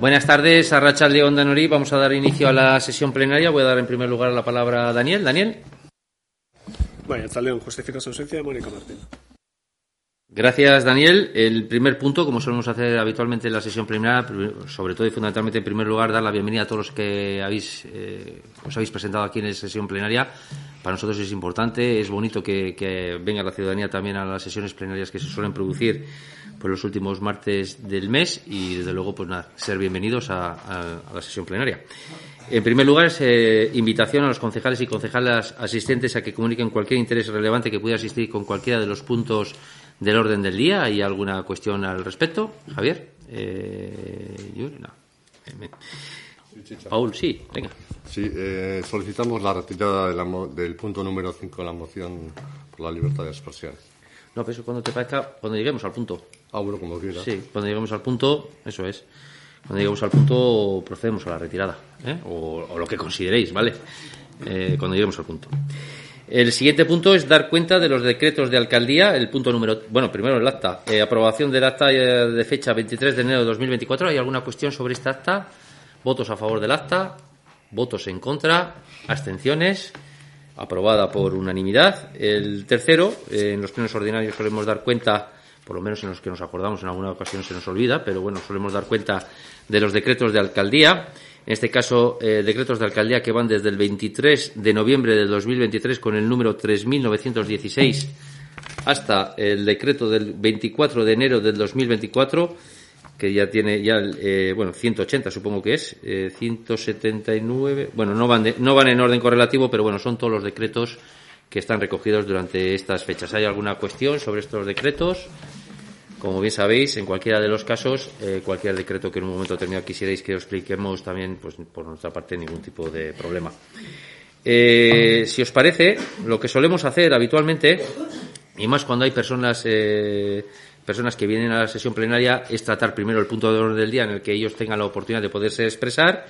Buenas tardes, a Rachel León Danorí. Vamos a dar inicio a la sesión plenaria. Voy a dar en primer lugar la palabra a Daniel. Daniel. Buenas León justifica su ausencia de Mónica Martín. Gracias, Daniel. El primer punto, como solemos hacer habitualmente en la sesión plenaria, sobre todo y fundamentalmente en primer lugar, dar la bienvenida a todos los que habéis, eh, os habéis presentado aquí en la sesión plenaria. Para nosotros es importante, es bonito que, venga la ciudadanía también a las sesiones plenarias que se suelen producir por los últimos martes del mes y, desde luego, pues nada, ser bienvenidos a, la sesión plenaria. En primer lugar, es eh, invitación a los concejales y concejales asistentes a que comuniquen cualquier interés relevante que pueda asistir con cualquiera de los puntos del orden del día. ¿Hay alguna cuestión al respecto? Javier. Eh, yo, no. Paul, sí, venga. Sí, eh, solicitamos la retirada del punto número 5 de la moción por la libertad de expresión. No, pero eso cuando te parezca, cuando lleguemos al punto. Ah, bueno, como quieras. Sí, cuando lleguemos al punto, eso es. Cuando lleguemos al punto, procedemos a la retirada. ¿eh? O, lo que consideréis, ¿vale? Eh, cuando lleguemos al punto. El siguiente punto es dar cuenta de los decretos de alcaldía. El punto número. Bueno, primero el acta. Eh, aprobación del acta eh, de fecha 23 de enero de 2024. ¿Hay alguna cuestión sobre esta acta? Votos a favor del acta. Votos en contra. Abstenciones. Aprobada por unanimidad. El tercero, en los plenos ordinarios solemos dar cuenta, por lo menos en los que nos acordamos, en alguna ocasión se nos olvida, pero bueno, solemos dar cuenta de los decretos de alcaldía. En este caso eh, decretos de alcaldía que van desde el 23 de noviembre del 2023 con el número 3.916 hasta el decreto del 24 de enero del 2024 que ya tiene ya eh, bueno 180 supongo que es 179 eh, bueno no van no van en orden correlativo pero bueno son todos los decretos que están recogidos durante estas fechas. Hay alguna cuestión sobre estos decretos como bien sabéis, en cualquiera de los casos, eh, cualquier decreto que en un momento determinado quisierais que os expliquemos también, pues por nuestra parte, ningún tipo de problema. Eh, si os parece, lo que solemos hacer habitualmente, y más cuando hay personas, eh, personas que vienen a la sesión plenaria, es tratar primero el punto de orden del día en el que ellos tengan la oportunidad de poderse expresar,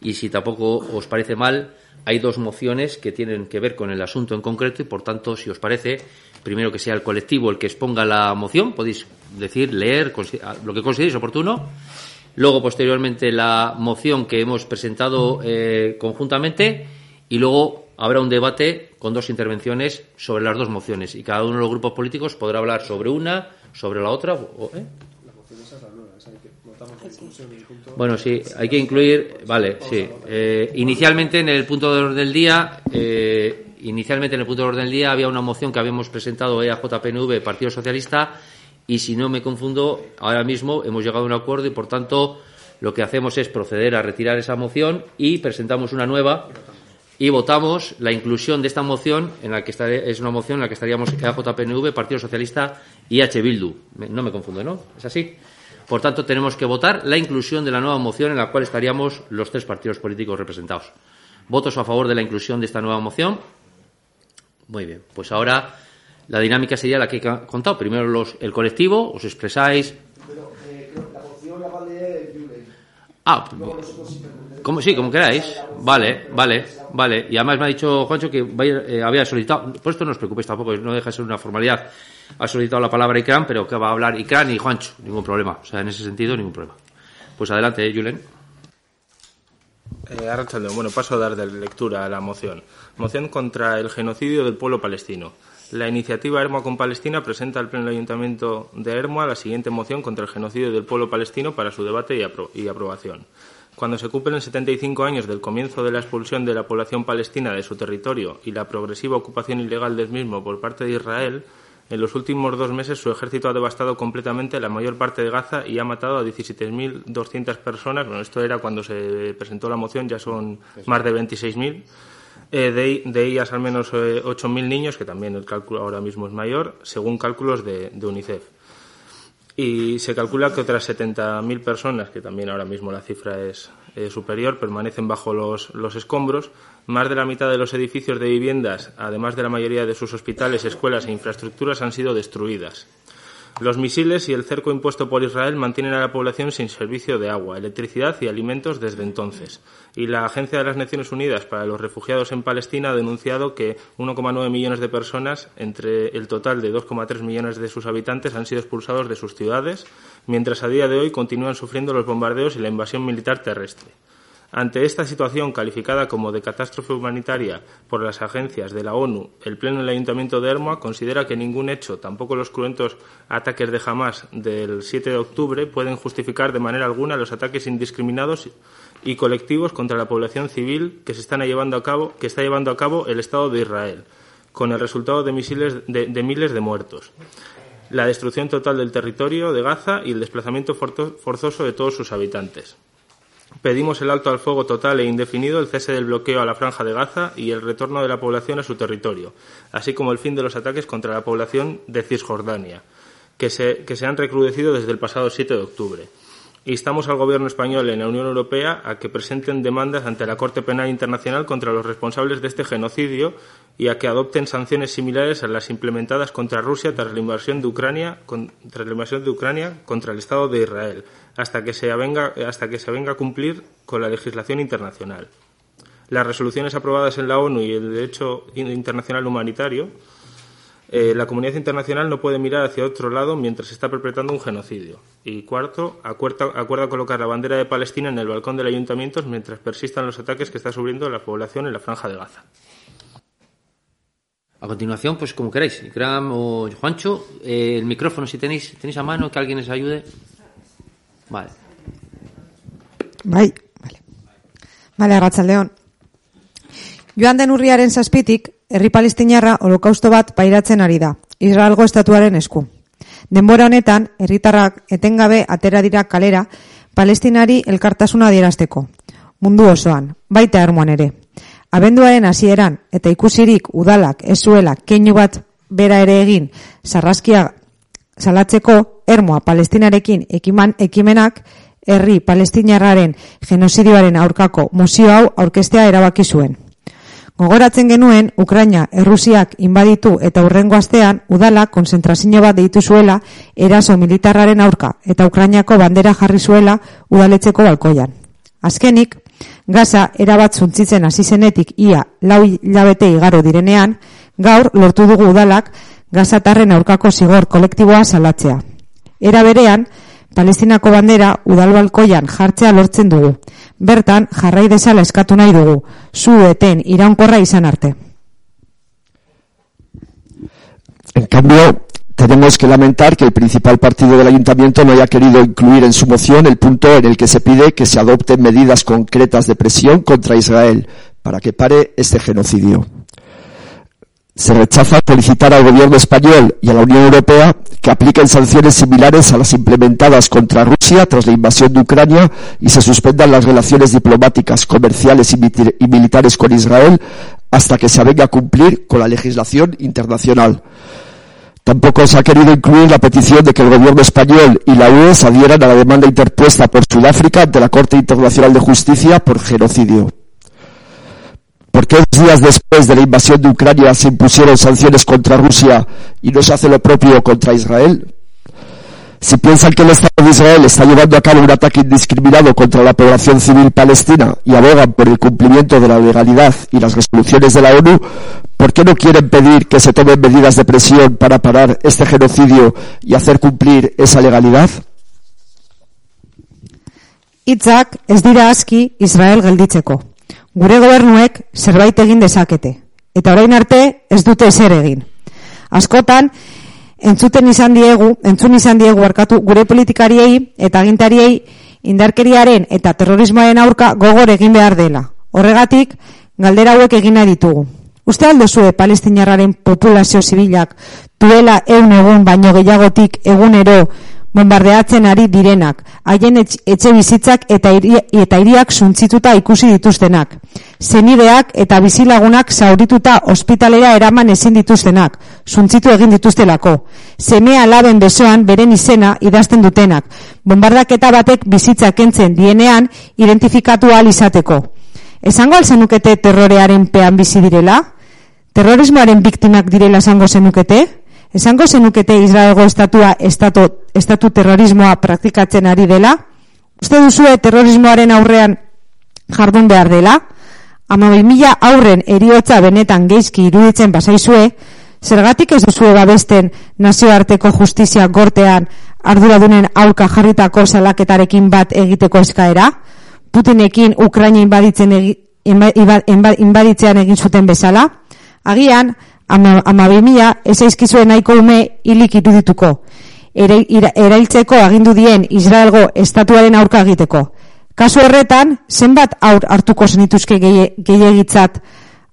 y si tampoco os parece mal, hay dos mociones que tienen que ver con el asunto en concreto y, por tanto, si os parece, primero que sea el colectivo el que exponga la moción, podéis decir, leer lo que consideréis oportuno. Luego, posteriormente, la moción que hemos presentado eh, conjuntamente y luego habrá un debate con dos intervenciones sobre las dos mociones y cada uno de los grupos políticos podrá hablar sobre una, sobre la otra. ¿eh? Bueno, sí, hay que incluir, vale, sí. Eh, inicialmente en el punto de orden del día, inicialmente en el punto de orden del día había una moción que habíamos presentado EAJPNV, Partido Socialista, y si no me confundo, ahora mismo hemos llegado a un acuerdo y por tanto lo que hacemos es proceder a retirar esa moción y presentamos una nueva y votamos la inclusión de esta moción en la que es una moción en la que estaríamos EAJPNV, Partido Socialista y H Bildu. No me confundo, ¿no? ¿Es así? Por tanto, tenemos que votar la inclusión de la nueva moción en la cual estaríamos los tres partidos políticos representados. ¿Votos a favor de la inclusión de esta nueva moción? Muy bien. Pues ahora la dinámica sería la que he contado. Primero los, el colectivo, os expresáis. Pero eh, la moción la vale Ah, como, sí, como queráis. Vale, vale, vale. Y además me ha dicho Juancho que eh, había solicitado, por esto no os preocupéis tampoco, no deja de ser una formalidad. Ha solicitado la palabra Icran, pero que va a hablar Icran y Juancho, ningún problema. O sea, en ese sentido, ningún problema. Pues adelante, eh, Julen. Eh, bueno, paso a dar de lectura a la moción. Moción contra el genocidio del pueblo palestino. La iniciativa Hermoa con Palestina presenta al Pleno Ayuntamiento de Hermoa la siguiente moción contra el genocidio del pueblo palestino para su debate y, aprobación. Cuando se cumplen 75 años del comienzo de la expulsión de la población palestina de su territorio y la progresiva ocupación ilegal del mismo por parte de Israel, en los últimos dos meses su ejército ha devastado completamente la mayor parte de Gaza y ha matado a 17.200 personas. Bueno, esto era cuando se presentó la moción, ya son más de 26.000 eh, de, ellas al menos 8.000 eh, niños, que también el cálculo ahora mismo es mayor, según cálculos de, UNICEF. Y se calcula que otras 70.000 personas, que también ahora mismo la cifra es superior, permanecen bajo los, los escombros. Más de la mitad de los edificios de viviendas, además de la mayoría de sus hospitales, escuelas e infraestructuras, han sido destruidas. Los misiles y el cerco impuesto por Israel mantienen a la población sin servicio de agua, electricidad y alimentos desde entonces. Y la Agencia de las Naciones Unidas para los Refugiados en Palestina ha denunciado que 1,9 millones de personas, entre el total de 2,3 millones de sus habitantes, han sido expulsados de sus ciudades, mientras a día de hoy continúan sufriendo los bombardeos y la invasión militar terrestre. Ante esta situación calificada como de catástrofe humanitaria por las agencias de la ONU, el Pleno del Ayuntamiento de Hermoa considera que ningún hecho, tampoco los cruentos ataques de Hamas del 7 de octubre, pueden justificar de manera alguna los ataques indiscriminados y colectivos contra la población civil que está llevando a cabo el Estado de Israel, con el resultado de, de miles de muertos la destrucción total del territorio de Gaza y el desplazamiento forzoso de todos sus habitantes. Pedimos el alto al fuego total e indefinido, el cese del bloqueo a la franja de Gaza y el retorno de la población a su territorio, así como el fin de los ataques contra la población de Cisjordania, que se, que se han recrudecido desde el pasado 7 de octubre. Instamos al Gobierno español en la Unión Europea a que presenten demandas ante la Corte Penal Internacional contra los responsables de este genocidio y a que adopten sanciones similares a las implementadas contra Rusia tras la invasión de Ucrania, tras la invasión de Ucrania contra el Estado de Israel, hasta que se avenga, hasta que se venga a cumplir con la legislación internacional. Las resoluciones aprobadas en la ONU y el derecho internacional humanitario eh, la comunidad internacional no puede mirar hacia otro lado mientras se está perpetrando un genocidio. Y cuarto, acuerda, acuerda colocar la bandera de Palestina en el balcón del ayuntamiento mientras persistan los ataques que está sufriendo la población en la franja de Gaza. A continuación, pues como queráis, Gram o Juancho, eh, el micrófono si tenéis, tenéis a mano, que alguien les ayude. Vale. Bai, vale. Vale, Arratsaldeon. Joan den urriaren zazpitik, herri palestinarra holokausto bat pairatzen ari da, Israelgo estatuaren esku. Denbora honetan, herritarrak etengabe atera dira kalera, palestinari elkartasuna adierazteko. Mundu osoan, baita ermoan ere. Abenduaren hasieran eta ikusirik udalak ez zuela keinu bat bera ere egin sarraskia salatzeko ermoa palestinarekin ekiman ekimenak herri palestinarraren genozidioaren aurkako musio hau aurkestea erabaki zuen. Gogoratzen genuen, Ukraina Errusiak inbaditu eta urrengo astean udala konzentrazio bat deitu zuela eraso militarraren aurka eta Ukrainako bandera jarri zuela udaletzeko balkoian. Azkenik, Gaza erabat zuntzitzen hasi zenetik ia lau hilabete igaro direnean, gaur lortu dugu udalak Gazatarren aurkako zigor kolektiboa salatzea. Era berean, Palestinako bandera udalbalkoian jartzea lortzen dugu. Bertan, jarrai desala eskatu nahi dugu, zu eten iraunkorra izan arte. En cambio, tenemos que lamentar que el principal partido del ayuntamiento no haya querido incluir en su moción el punto en el que se pide que se adopten medidas concretas de presión contra Israel para que pare este genocidio. Se rechaza solicitar al gobierno español y a la Unión Europea que apliquen sanciones similares a las implementadas contra Rusia tras la invasión de Ucrania y se suspendan las relaciones diplomáticas, comerciales y militares con Israel hasta que se venga a cumplir con la legislación internacional. Tampoco se ha querido incluir la petición de que el gobierno español y la UE adhieran a la demanda interpuesta por Sudáfrica ante la Corte Internacional de Justicia por genocidio. ¿Por qué días después de la invasión de Ucrania se impusieron sanciones contra Rusia y no se hace lo propio contra Israel? Si piensan que el Estado de Israel está llevando a cabo un ataque indiscriminado contra la población civil palestina y abogan por el cumplimiento de la legalidad y las resoluciones de la ONU, ¿por qué no quieren pedir que se tomen medidas de presión para parar este genocidio y hacer cumplir esa legalidad? Itzak Israel. Gure gobernuek zerbait egin dezakete. Eta orain arte ez dute ezer egin. Askotan, entzuten izan diegu, entzun izan diegu arkatu gure politikariei eta agintariei indarkeriaren eta terrorismoaren aurka gogor egin behar dela. Horregatik, galdera hauek egina ditugu. Uste aldo zue palestinarraren populazio zibilak duela egun egun baino gehiagotik egunero bombardeatzen ari direnak, haien etxe bizitzak eta, iri, eta iriak suntzituta ikusi dituztenak, zenideak eta bizilagunak zaurituta ospitalera eraman ezin dituztenak, suntzitu egin dituztelako, semea laben besoan beren izena idazten dutenak, bombardaketa batek bizitzak entzen dienean identifikatu ahal izateko. Esango alzenukete terrorearen pean bizi direla? Terrorismoaren biktimak direla esango zenukete? Esango zenukete Israelgo estatua estatu, estatu terrorismoa praktikatzen ari dela? Uste duzue terrorismoaren aurrean jardun behar dela? Ama mila aurren eriotza benetan geizki iruditzen basaizue, zergatik ez duzue babesten nazioarteko justizia gortean arduradunen aurka jarritako salaketarekin bat egiteko eskaera? Putinekin Ukraina inbaditzen egi, inbaditzean egin zuten bezala? Agian, ama, ama bimila, ez aizkizuen nahiko ume hilik irudituko. Erailtzeko agindu dien Israelgo estatuaren aurka egiteko. Kasu horretan, zenbat aur hartuko zenituzke gehiagitzat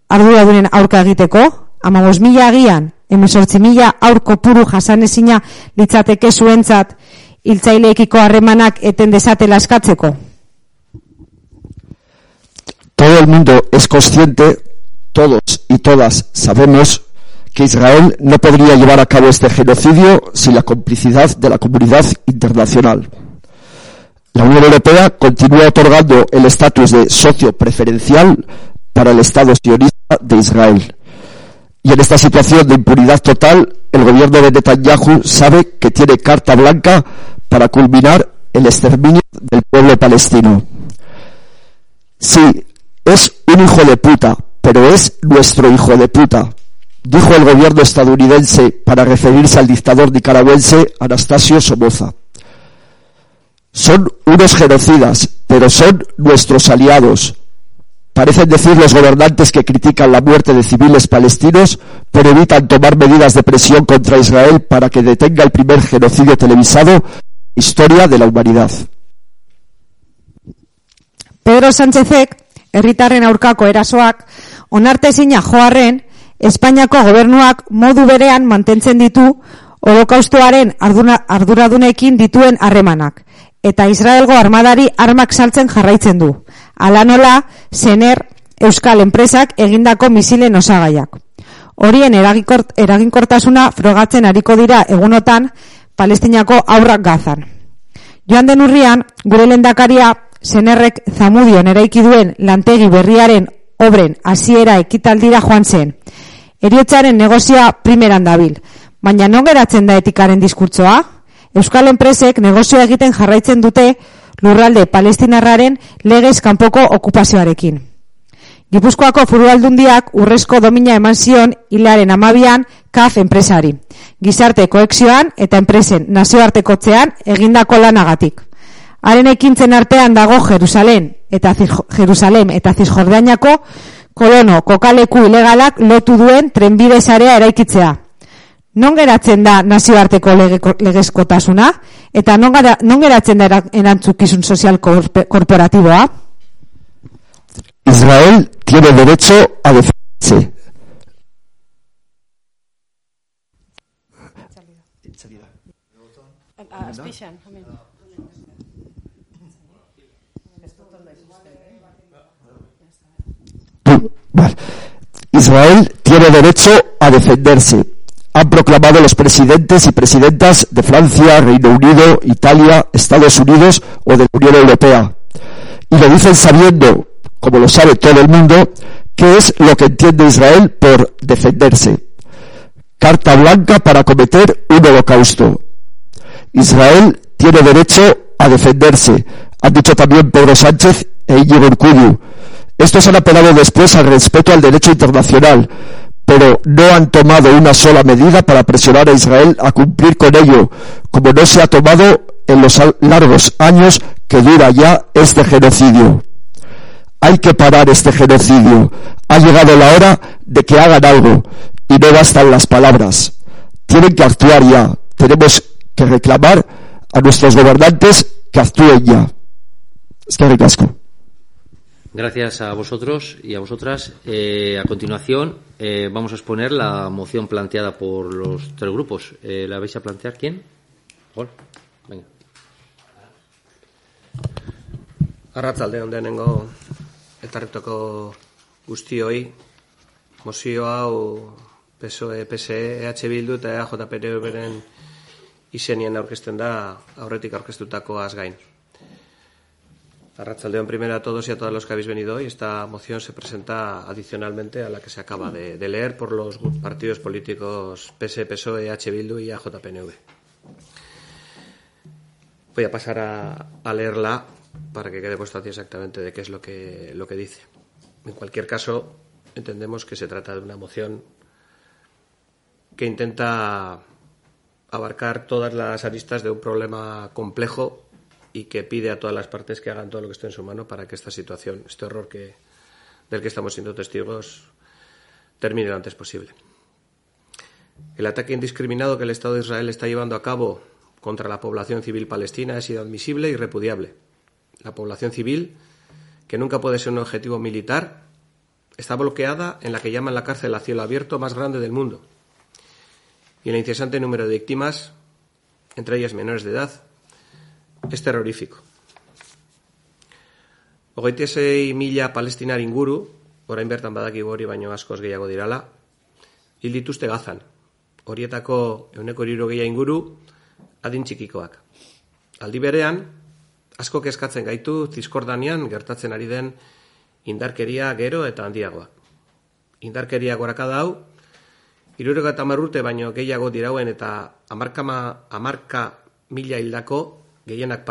arduradunen aurka egiteko? Ama mila agian, emezortzi mila aurko puru jasanezina litzateke zuentzat hiltzaileekiko harremanak eten desatela eskatzeko? Todo el mundo es consciente, todos y todas sabemos que Israel no podría llevar a cabo este genocidio sin la complicidad de la comunidad internacional. La Unión Europea continúa otorgando el estatus de socio preferencial para el Estado sionista de Israel. Y en esta situación de impunidad total, el gobierno de Netanyahu sabe que tiene carta blanca para culminar el exterminio del pueblo palestino. Sí, es un hijo de puta, pero es nuestro hijo de puta, dijo el gobierno estadounidense para referirse al dictador nicaragüense Anastasio Somoza. Son unos genocidas, pero son nuestros aliados, Parecen decir los gobernantes que critican la muerte de civiles palestinos, pero evitan tomar medidas de presión contra Israel para que detenga el primer genocidio televisado historia de la humanidad. Pedro Sánchezek, herritarren aurkako erasoak, onartezina joarren, Espainiako gobernuak modu berean mantentzen ditu holokaustoaren arduradunekin dituen harremanak, eta Israelgo armadari armak saltzen jarraitzen du. Ala nola, zener Euskal enpresak egindako misilen osagaiak. Horien eraginkortasuna frogatzen ariko dira egunotan Palestinako aurrak gazan. Joan den urrian, gure lendakaria zenerrek zamudion eraiki duen lantegi berriaren obren hasiera ekitaldira joan zen. Eriotzaren negozioa primeran dabil, baina non geratzen da etikaren diskurtsoa? Euskal enpresek negozioa egiten jarraitzen dute lurralde palestinarraren legez kanpoko okupazioarekin. Gipuzkoako furu aldundiak urrezko domina eman zion hilaren amabian kaf enpresari. Gizarte koekzioan eta enpresen nazioartekotzean egindako lanagatik. Haren ekintzen artean dago Jerusalem eta Jerusalem eta Zizjordainako kolono kokaleku ilegalak lotu duen trenbide sarea eraikitzea. Non geratzen da nazioarteko legezkotasuna eta non, gara, non geratzen da erantzukizun sozial korporatiboa? Israel tiene derecho a defenderse. Israel tiene derecho a defenderse. Han proclamado los presidentes y presidentas de Francia, Reino Unido, Italia, Estados Unidos o de la Unión Europea. Y lo dicen sabiendo, como lo sabe todo el mundo, qué es lo que entiende Israel por defenderse. Carta blanca para cometer un holocausto. Israel tiene derecho a defenderse, han dicho también Pedro Sánchez e Íñigo Urcudio. Estos han apelado después al respeto al derecho internacional, pero no han tomado una sola medida para presionar a Israel a cumplir con ello, como no se ha tomado en los largos años que dura ya este genocidio. Hay que parar este genocidio. Ha llegado la hora de que hagan algo y no bastan las palabras. Tienen que actuar ya. Tenemos que reclamar a nuestros gobernantes que actúen ya. Es que. Gracias a vosotros y a vosotras. Eh, a continuación, eh, vamos a exponer la moción planteada por los tres grupos. Eh, ¿La vais a plantear quién? Gol. Venga. Arratzalde ondenengo etarretoko guztioi mozio hau PSOE, PSE, EH Bildu eta EAJPR beren izenien aurkezten da aurretik aurkeztutakoaz gain. Arrachaldeón primero a todos y a todos los que habéis venido hoy. Esta moción se presenta adicionalmente a la que se acaba de, leer por los partidos políticos PS, PSOE, H. Bildu y AJPNV. Voy a pasar a, leerla para que quede constancia exactamente de qué es lo que, lo que dice. En cualquier caso, entendemos que se trata de una moción que intenta abarcar todas las aristas de un problema complejo y que pide a todas las partes que hagan todo lo que esté en su mano para que esta situación, este horror que, del que estamos siendo testigos, termine lo antes posible. El ataque indiscriminado que el Estado de Israel está llevando a cabo contra la población civil palestina es inadmisible y repudiable. La población civil, que nunca puede ser un objetivo militar, está bloqueada en la que llaman la cárcel a cielo abierto más grande del mundo. Y el incesante número de víctimas, entre ellas menores de edad, es terrorífico. Hogeite sei mila palestinar inguru, orain bertan badakigu hori baino askoz gehiago dirala, hil dituzte gazan. Horietako euneko gehiago inguru, adin txikikoak. Aldi berean, asko kezkatzen gaitu zizkordanean gertatzen ari den indarkeria gero eta handiagoa. Indarkeria gorakada hau, irurega eta marrute baino gehiago dirauen eta amarkama, amarka mila hildako gehienak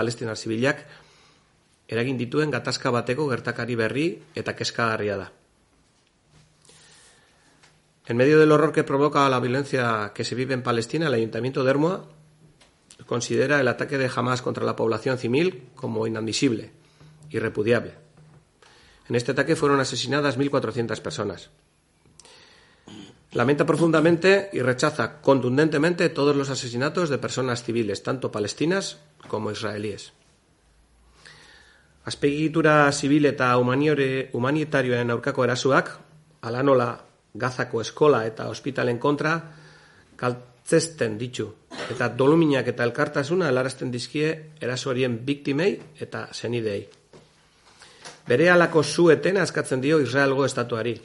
eta. En medio del horror que provoca la violencia que se vive en Palestina, el Ayuntamiento de Hermoa considera el ataque de Hamas contra la población civil como inadmisible y repudiable. En este ataque fueron asesinadas 1.400 personas. Lamenta profundamente y rechaza contundentemente todos los asesinatos de personas civiles, tanto palestinas como israelíes. Azpegitura zibil eta humanitarioen aurkako erasuak, ala nola gazako eskola eta ospitalen kontra, kaltzesten ditu, eta doluminak eta elkartasuna helarazten dizkie erasoarien biktimei eta zenidei. Bere alako zueten askatzen dio Israelgo estatuari,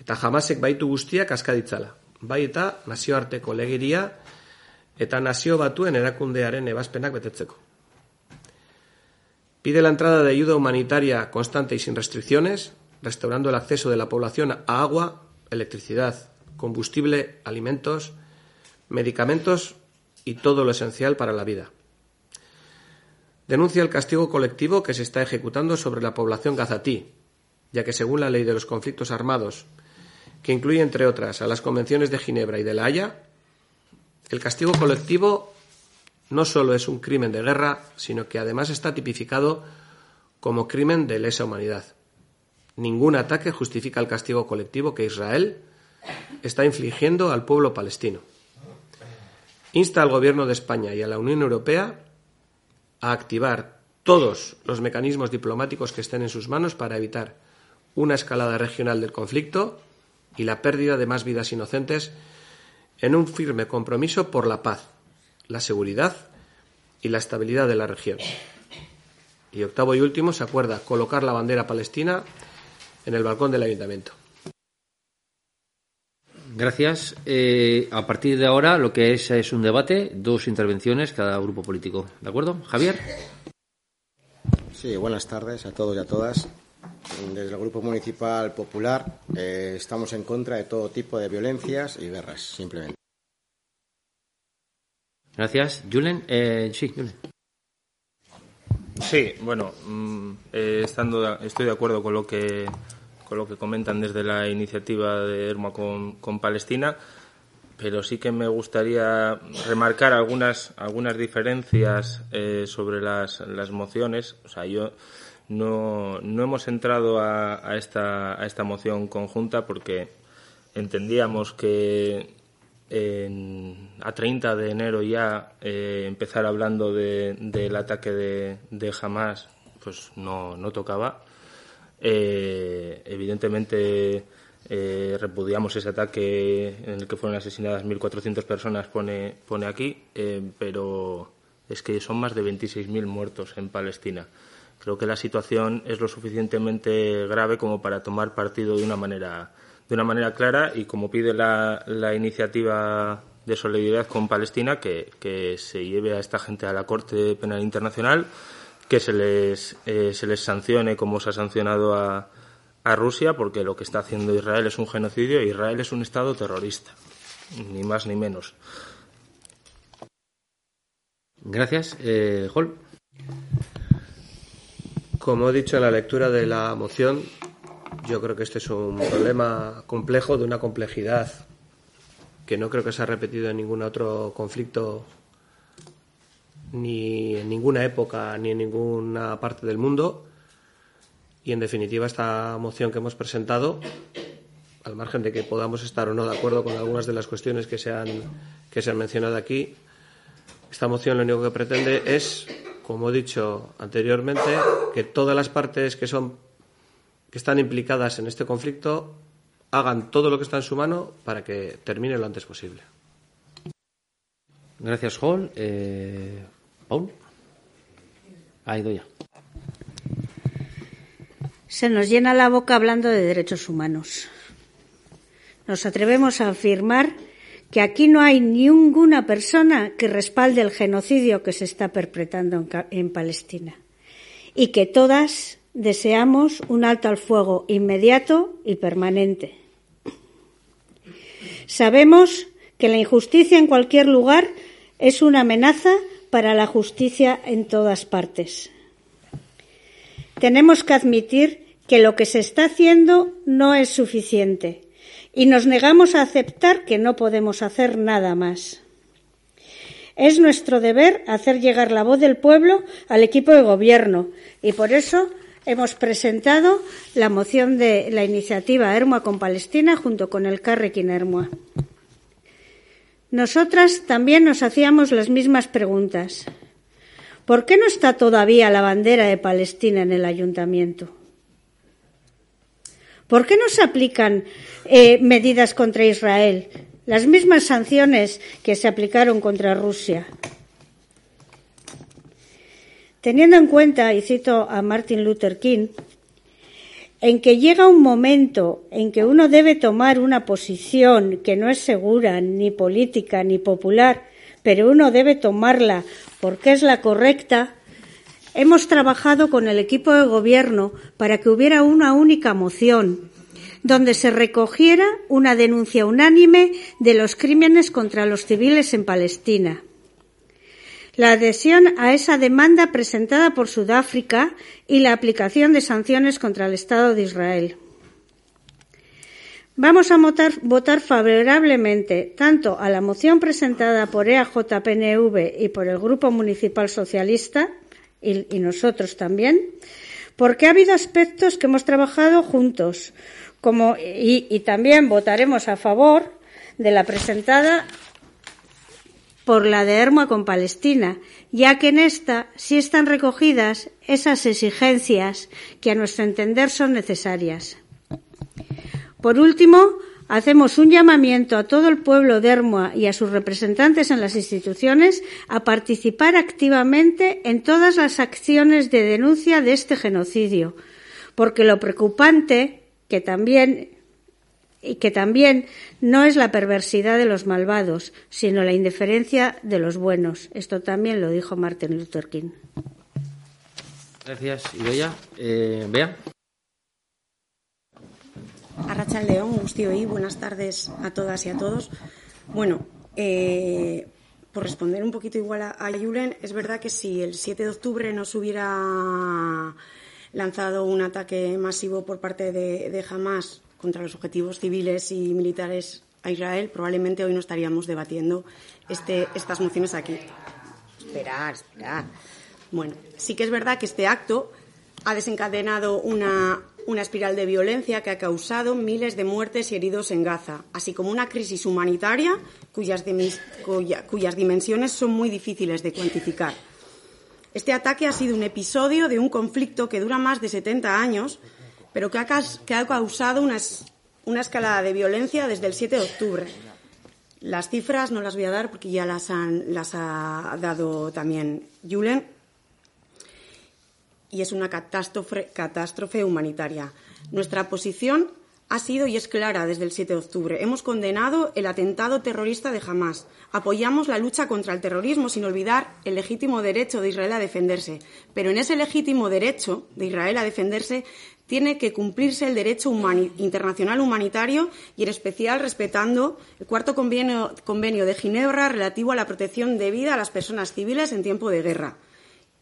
eta baitu guztiak bai eta nazioarteko eta nazio batuen erakundearen ebazpenak betetzeko. Pide la entrada de ayuda humanitaria constante y sin restricciones, restaurando el acceso de la población a agua, electricidad, combustible, alimentos, medicamentos y todo lo esencial para la vida. Denuncia el castigo colectivo que se está ejecutando sobre la población gazatí, ya que según la ley de los conflictos armados, que incluye entre otras a las convenciones de Ginebra y de La Haya, el castigo colectivo no solo es un crimen de guerra, sino que además está tipificado como crimen de lesa humanidad. Ningún ataque justifica el castigo colectivo que Israel está infligiendo al pueblo palestino. Insta al Gobierno de España y a la Unión Europea a activar todos los mecanismos diplomáticos que estén en sus manos para evitar una escalada regional del conflicto y la pérdida de más vidas inocentes en un firme compromiso por la paz, la seguridad y la estabilidad de la región. Y octavo y último, se acuerda colocar la bandera palestina en el balcón del ayuntamiento. Gracias. Eh, a partir de ahora lo que es es un debate, dos intervenciones cada grupo político. ¿De acuerdo? Javier. Sí, buenas tardes a todos y a todas. Desde el Grupo Municipal Popular eh, estamos en contra de todo tipo de violencias y guerras, simplemente. Gracias. Julen, eh, sí, Julen. Sí, bueno, mm, eh, estando, estoy de acuerdo con lo que con lo que comentan desde la iniciativa de Erma con, con Palestina, pero sí que me gustaría remarcar algunas algunas diferencias eh, sobre las, las mociones. O sea, yo no, no hemos entrado a, a, esta, a esta moción conjunta porque entendíamos que a 30 de enero ya eh, empezar hablando de, del ataque de, de Hamas pues no, no tocaba. Eh, evidentemente eh, repudiamos ese ataque en el que fueron asesinadas 1.400 personas, pone, pone aquí, pero es que son más de 26.000 muertos en Palestina. Creo que la situación es lo suficientemente grave como para tomar partido de una manera, de una manera clara y como pide la, iniciativa de solidaridad con Palestina, que, se lleve a esta gente a la Corte Penal Internacional que se les, eh, se les sancione como se ha sancionado a, Rusia, porque lo que está haciendo Israel es un genocidio Israel es un Estado terrorista, ni más ni menos. Gracias. Eh. Como he dicho en la lectura de la moción, yo creo que este es un problema complejo de una complejidad que no creo que se ha repetido en ningún otro conflicto ni en ninguna época ni en ninguna parte del mundo. Y en definitiva, esta moción que hemos presentado, al margen de que podamos estar o no de acuerdo con algunas de las cuestiones que se han, que se han mencionado aquí, esta moción lo único que pretende es, como he dicho anteriormente, que todas las partes que son que están implicadas en este conflicto hagan todo lo que está en su mano para que termine lo antes posible. Gracias, Hall. Eh, Paul. Ah, ya. Se nos llena la boca hablando de derechos humanos. Nos atrevemos a afirmar que aquí no hay ninguna persona que respalde el genocidio que se está perpetrando en, Palestina y que todas deseamos un alto al fuego inmediato y permanente. Sabemos que la injusticia en cualquier lugar es una amenaza para la justicia en todas partes. Tenemos que admitir que lo que se está haciendo no es suficiente y nos negamos a aceptar que no podemos hacer nada más. Es nuestro deber hacer llegar la voz del pueblo al equipo de gobierno y por eso hemos presentado la moción de la iniciativa Hermoa con Palestina junto con el Carrequín Hermoa. Nosotras también nos hacíamos las mismas preguntas. ¿Por qué no está todavía la bandera de Palestina en el ayuntamiento? ¿Por qué no se aplican eh, medidas contra Israel? Las mismas sanciones que se aplicaron contra Rusia. Teniendo en cuenta, y cito a Martin Luther King, en que llega un momento en que uno debe tomar una posición que no es segura, ni política, ni popular, pero uno debe tomarla porque es la correcta, hemos trabajado con el equipo de gobierno para que hubiera una única moción donde se recogiera una denuncia unánime de los crímenes contra los civiles en Palestina la adhesión a esa demanda presentada por Sudáfrica y la aplicación de sanciones contra el Estado de Israel. Vamos a votar, favorablemente tanto a la moción presentada por EAJPNV y por el Grupo Municipal Socialista, y, nosotros también, porque ha habido aspectos que hemos trabajado juntos, como, y, y también votaremos a favor de la presentada por la de Hermoa con Palestina, ya que en esta sí están recogidas esas exigencias que a nuestro entender son necesarias. Por último, hacemos un llamamiento a todo el pueblo de Hermoa y a sus representantes en las instituciones a participar activamente en todas las acciones de denuncia de este genocidio, porque lo preocupante que también y que también no es la perversidad de los malvados, sino la indiferencia de los buenos. Esto también lo dijo Martin Luther King. Gracias. Eh. Arracha León, y buenas tardes a todas y a todos. Bueno, eh, por responder un poquito igual a, a Julen, es verdad que si el 7 de octubre nos hubiera lanzado un ataque masivo por parte de, de Hamas contra los objetivos civiles y militares a Israel, probablemente hoy no estaríamos debatiendo este, estas mociones aquí. Esperar, esperar. Bueno, sí que es verdad que este acto ha desencadenado una, una espiral de violencia que ha causado miles de muertes y heridos en Gaza, así como una crisis humanitaria cuyas, dimensiones son muy difíciles de cuantificar. Este ataque ha sido un episodio de un conflicto que dura más de 70 años pero que ha, causado una, escalada de violencia desde el 7 de octubre. Las cifras no las voy a dar porque ya las, ha dado también Julen. Y es una catástrofe, humanitaria. Nuestra posición ha sido y es clara desde el 7 de octubre. Hemos condenado el atentado terrorista de Hamas. Apoyamos la lucha contra el terrorismo sin olvidar el legítimo derecho de Israel a defenderse. Pero en ese legítimo derecho de Israel a defenderse tiene que cumplirse el derecho internacional humanitario y, en especial, respetando el cuarto convenio, convenio de Ginebra relativo a la protección debida a las personas civiles en tiempo de guerra.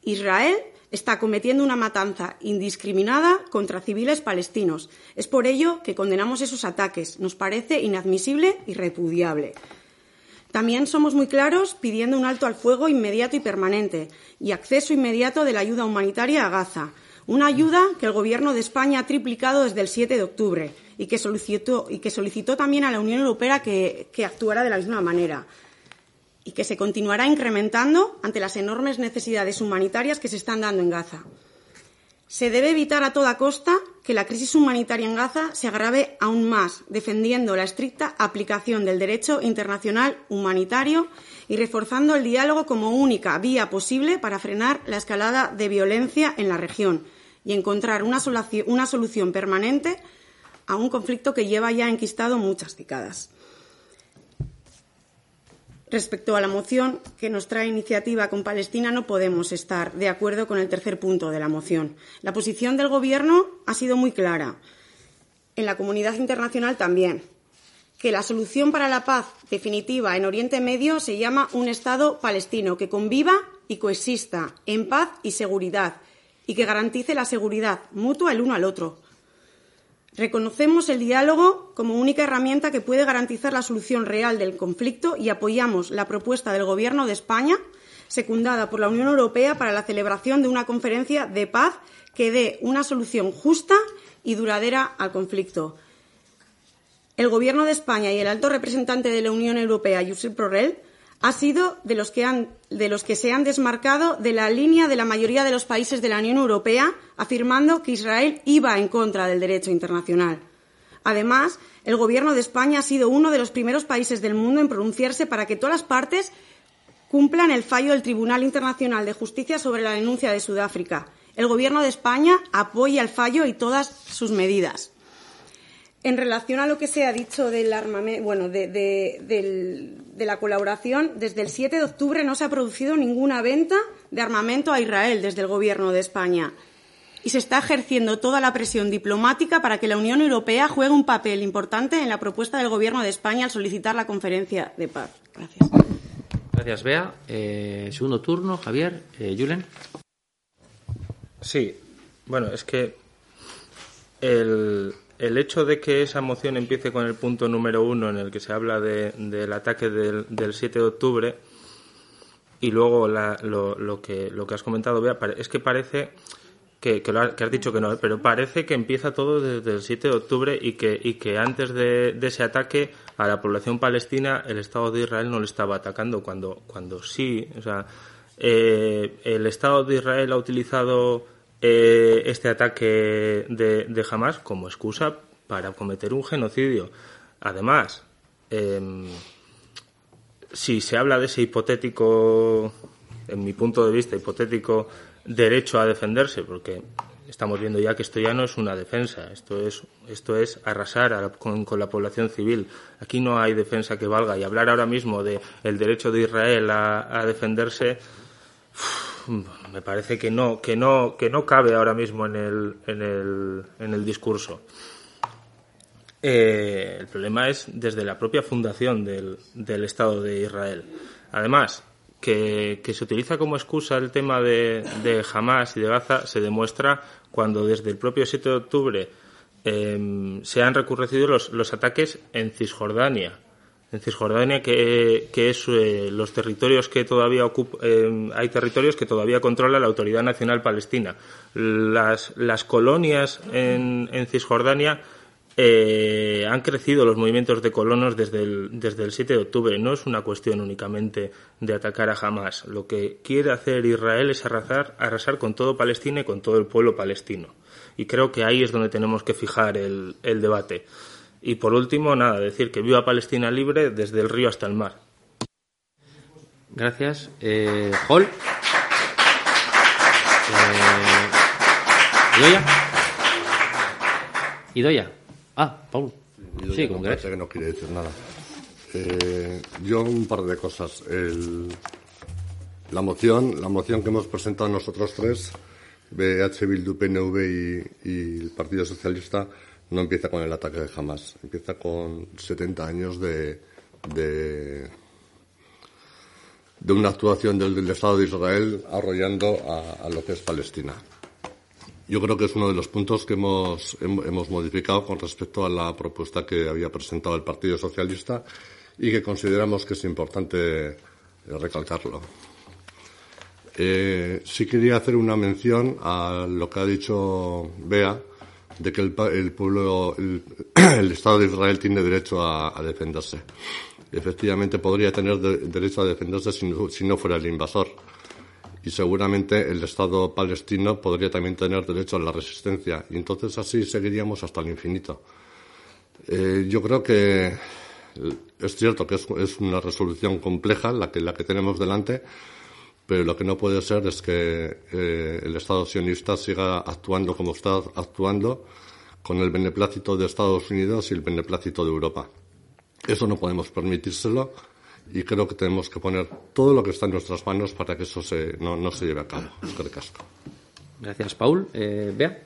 Israel está cometiendo una matanza indiscriminada contra civiles palestinos. Es por ello que condenamos esos ataques. Nos parece inadmisible y repudiable. También somos muy claros pidiendo un alto al fuego inmediato y permanente y acceso inmediato de la ayuda humanitaria a Gaza. Una ayuda que el Gobierno de España ha triplicado desde el 7 de octubre y que solicitó, también a la Unión Europea que actuara de la misma manera y que se continuará incrementando ante las enormes necesidades humanitarias que se están dando en Gaza. Se debe evitar a toda costa que la crisis humanitaria en Gaza se agrave aún más, defendiendo la estricta aplicación del derecho internacional humanitario y reforzando el diálogo como única vía posible para frenar la escalada de violencia en la región y encontrar una, solución permanente a un conflicto que lleva ya enquistado muchas décadas. Respecto a la moción que nos trae iniciativa con Palestina, no podemos estar de acuerdo con el tercer punto de la moción. La posición del Gobierno ha sido muy clara. En la comunidad internacional también. Que la solución para la paz definitiva en Oriente Medio se llama un Estado palestino que conviva y coexista en paz y seguridad y que garantice la seguridad mutua el uno al otro Reconocemos el diálogo como única herramienta que puede garantizar la solución real del conflicto y apoyamos la propuesta del Gobierno de España, secundada por la Unión Europea, para la celebración de una conferencia de paz que dé una solución justa y duradera al conflicto. El Gobierno de España y el alto representante de la Unión Europea, Josep Borrell, ha sido de los, que se han desmarcado de la línea de la mayoría de los países de la Unión Europea, afirmando que Israel iba en contra del derecho internacional. Además, el Gobierno de España ha sido uno de los primeros países del mundo en pronunciarse para que todas las partes cumplan el fallo del Tribunal Internacional de Justicia sobre la denuncia de Sudáfrica. El Gobierno de España apoya el fallo y todas sus medidas. En relación a lo que se ha dicho del armamento, bueno, de, de, la colaboración, desde el 7 de octubre no se ha producido ninguna venta de armamento a Israel desde el Gobierno de España. Y se está ejerciendo toda la presión diplomática para que la Unión Europea juegue un papel importante en la propuesta del Gobierno de España al solicitar la conferencia de paz. Gracias. Gracias, Bea. Eh, segundo turno, Javier. Eh, Julen. Sí. Bueno, es que el, el hecho de que esa moción empiece con el punto número uno en el que se habla del ataque del, 7 de octubre y luego lo, que, lo que has comentado, Bea, es que parece que, que, has dicho que no, pero parece que empieza todo desde el 7 de octubre y que, y que antes de, ese ataque a la población palestina el Estado de Israel no le estaba atacando cuando, cuando sí. O sea, eh, el Estado de Israel ha utilizado eh, este ataque de, Hamas como excusa para cometer un genocidio. Además, em, si se habla de ese hipotético, en mi punto de vista, hipotético derecho a defenderse, porque estamos viendo ya que esto ya no es una defensa, esto es, esto es arrasar con, la población civil. Aquí no hay defensa que valga y hablar ahora mismo de el derecho de Israel a, defenderse me parece que no, que no, que no cabe ahora mismo en el, en el, en el discurso. Eh, el problema es desde la propia fundación del, del Estado de Israel. Además, que, se utiliza como excusa el tema de, de Hamas y de Gaza se demuestra cuando desde el propio 7 de octubre em, se han recurrido los, los ataques en Cisjordania en Cisjordania, que, es eh, los territorios que todavía ocupa, eh, hay territorios que todavía controla la Autoridad Nacional Palestina. Las, las colonias en, en Cisjordania eh, han crecido los movimientos de colonos desde el, desde el 7 de octubre. No es una cuestión únicamente de atacar a Hamas. Lo que quiere hacer Israel es arrasar, arrasar con todo Palestina y con todo el pueblo palestino. Y creo que ahí es donde tenemos que fijar el, el debate. Y por último, nada, decir que viva Palestina libre desde el río hasta el mar. Gracias. Eh, Hall. Eh, Idoya. Idoya. Ah, Paul. Yo Sí, como que no quiere decir nada. Eh, yo un par de cosas. El- la moción, la moción que hemos presentado nosotros tres, BH Bildu, PNV y, y el Partido Socialista, no empieza con el ataque de Hamas. Empieza con 70 años de, de, de una actuación del, Estado de Israel arrollando a, a lo que es Palestina. Yo creo que es uno de los puntos que hemos, hem- hemos modificado con respecto a la propuesta que había presentado el Partido Socialista y que consideramos que es importante recalcarlo. Eh, sí quería hacer una mención a lo que ha dicho Bea, de que el, el pueblo, el, Estado de Israel tiene derecho a, defenderse. Efectivamente podría tener de- derecho a defenderse si no, si no fuera el invasor y seguramente el Estado palestino podría también tener derecho a la resistencia y entonces así seguiríamos hasta el infinito. Eh, yo creo que es cierto que es, es una resolución compleja la que, la que tenemos delante, pero lo que no puede ser es que eh, el Estado sionista siga actuando como está actuando con el beneplácito de Estados Unidos y el beneplácito de Europa. Eso no podemos permitírselo y creo que tenemos que poner todo lo que está en nuestras manos para que eso se, no, no se lleve a cabo. Gracias, Paul. Eh, Bea.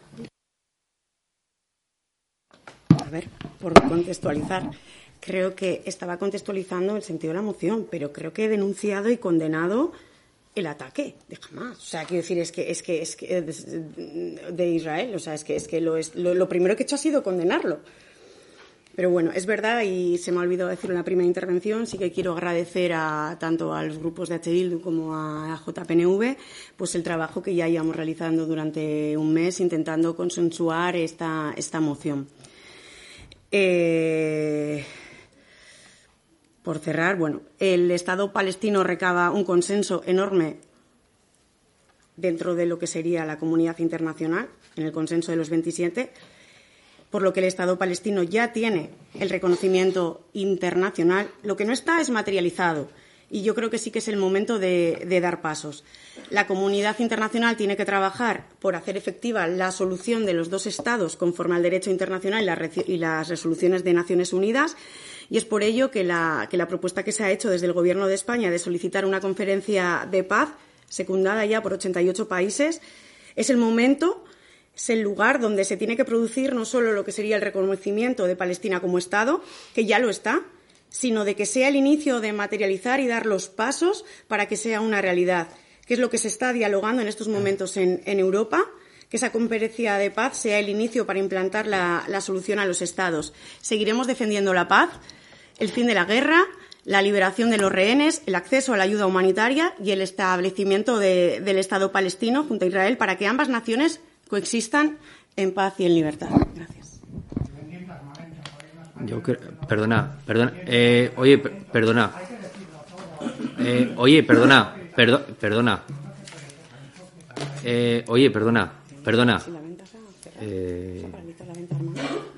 A ver, por contextualizar. Creo que estaba contextualizando el sentido de la moción, pero creo que he denunciado y condenado el ataque de Hamas. O sea, quiero decir, es que es que es que eh, de, Israel, o sea, es que es que lo, es, lo, primero que he hecho ha sido condenarlo. Pero bueno, es verdad, y se me ha olvidado decirlo en la primera intervención, sí que quiero agradecer a, tanto a los grupos de H. Bildu como a JPNV pues el trabajo que ya íbamos realizando durante un mes intentando consensuar esta, esta moción. Eh, por cerrar, bueno, el Estado palestino recaba un consenso enorme dentro de lo que sería la comunidad internacional, en el consenso de los 27, por lo que el Estado palestino ya tiene el reconocimiento internacional. Lo que no está es materializado y yo creo que sí que es el momento de, de dar pasos. La comunidad internacional tiene que trabajar por hacer efectiva la solución de los dos Estados conforme al derecho internacional y, las resoluciones de Naciones Unidas. Y es por ello que la, que la propuesta que se ha hecho desde el Gobierno de España de solicitar una conferencia de paz, secundada ya por 88 países, es el momento, es el lugar donde se tiene que producir no solo lo que sería el reconocimiento de Palestina como Estado, que ya lo está, sino de que sea el inicio de materializar y dar los pasos para que sea una realidad, que es lo que se está dialogando en estos momentos en, en Europa, que esa conferencia de paz sea el inicio para implantar la, la solución a los Estados. Seguiremos defendiendo la paz, el fin de la guerra, la liberación de los rehenes, el acceso a la ayuda humanitaria y el establecimiento de- del Estado palestino junto a Israel para que ambas naciones coexistan en paz y en libertad. Gracias. Yo cre- perdona, perdona. Eh, oye, per- perdona. Eh, oye, perdona, perdo- perdona. Eh, oye, perdona, perdona. Eh,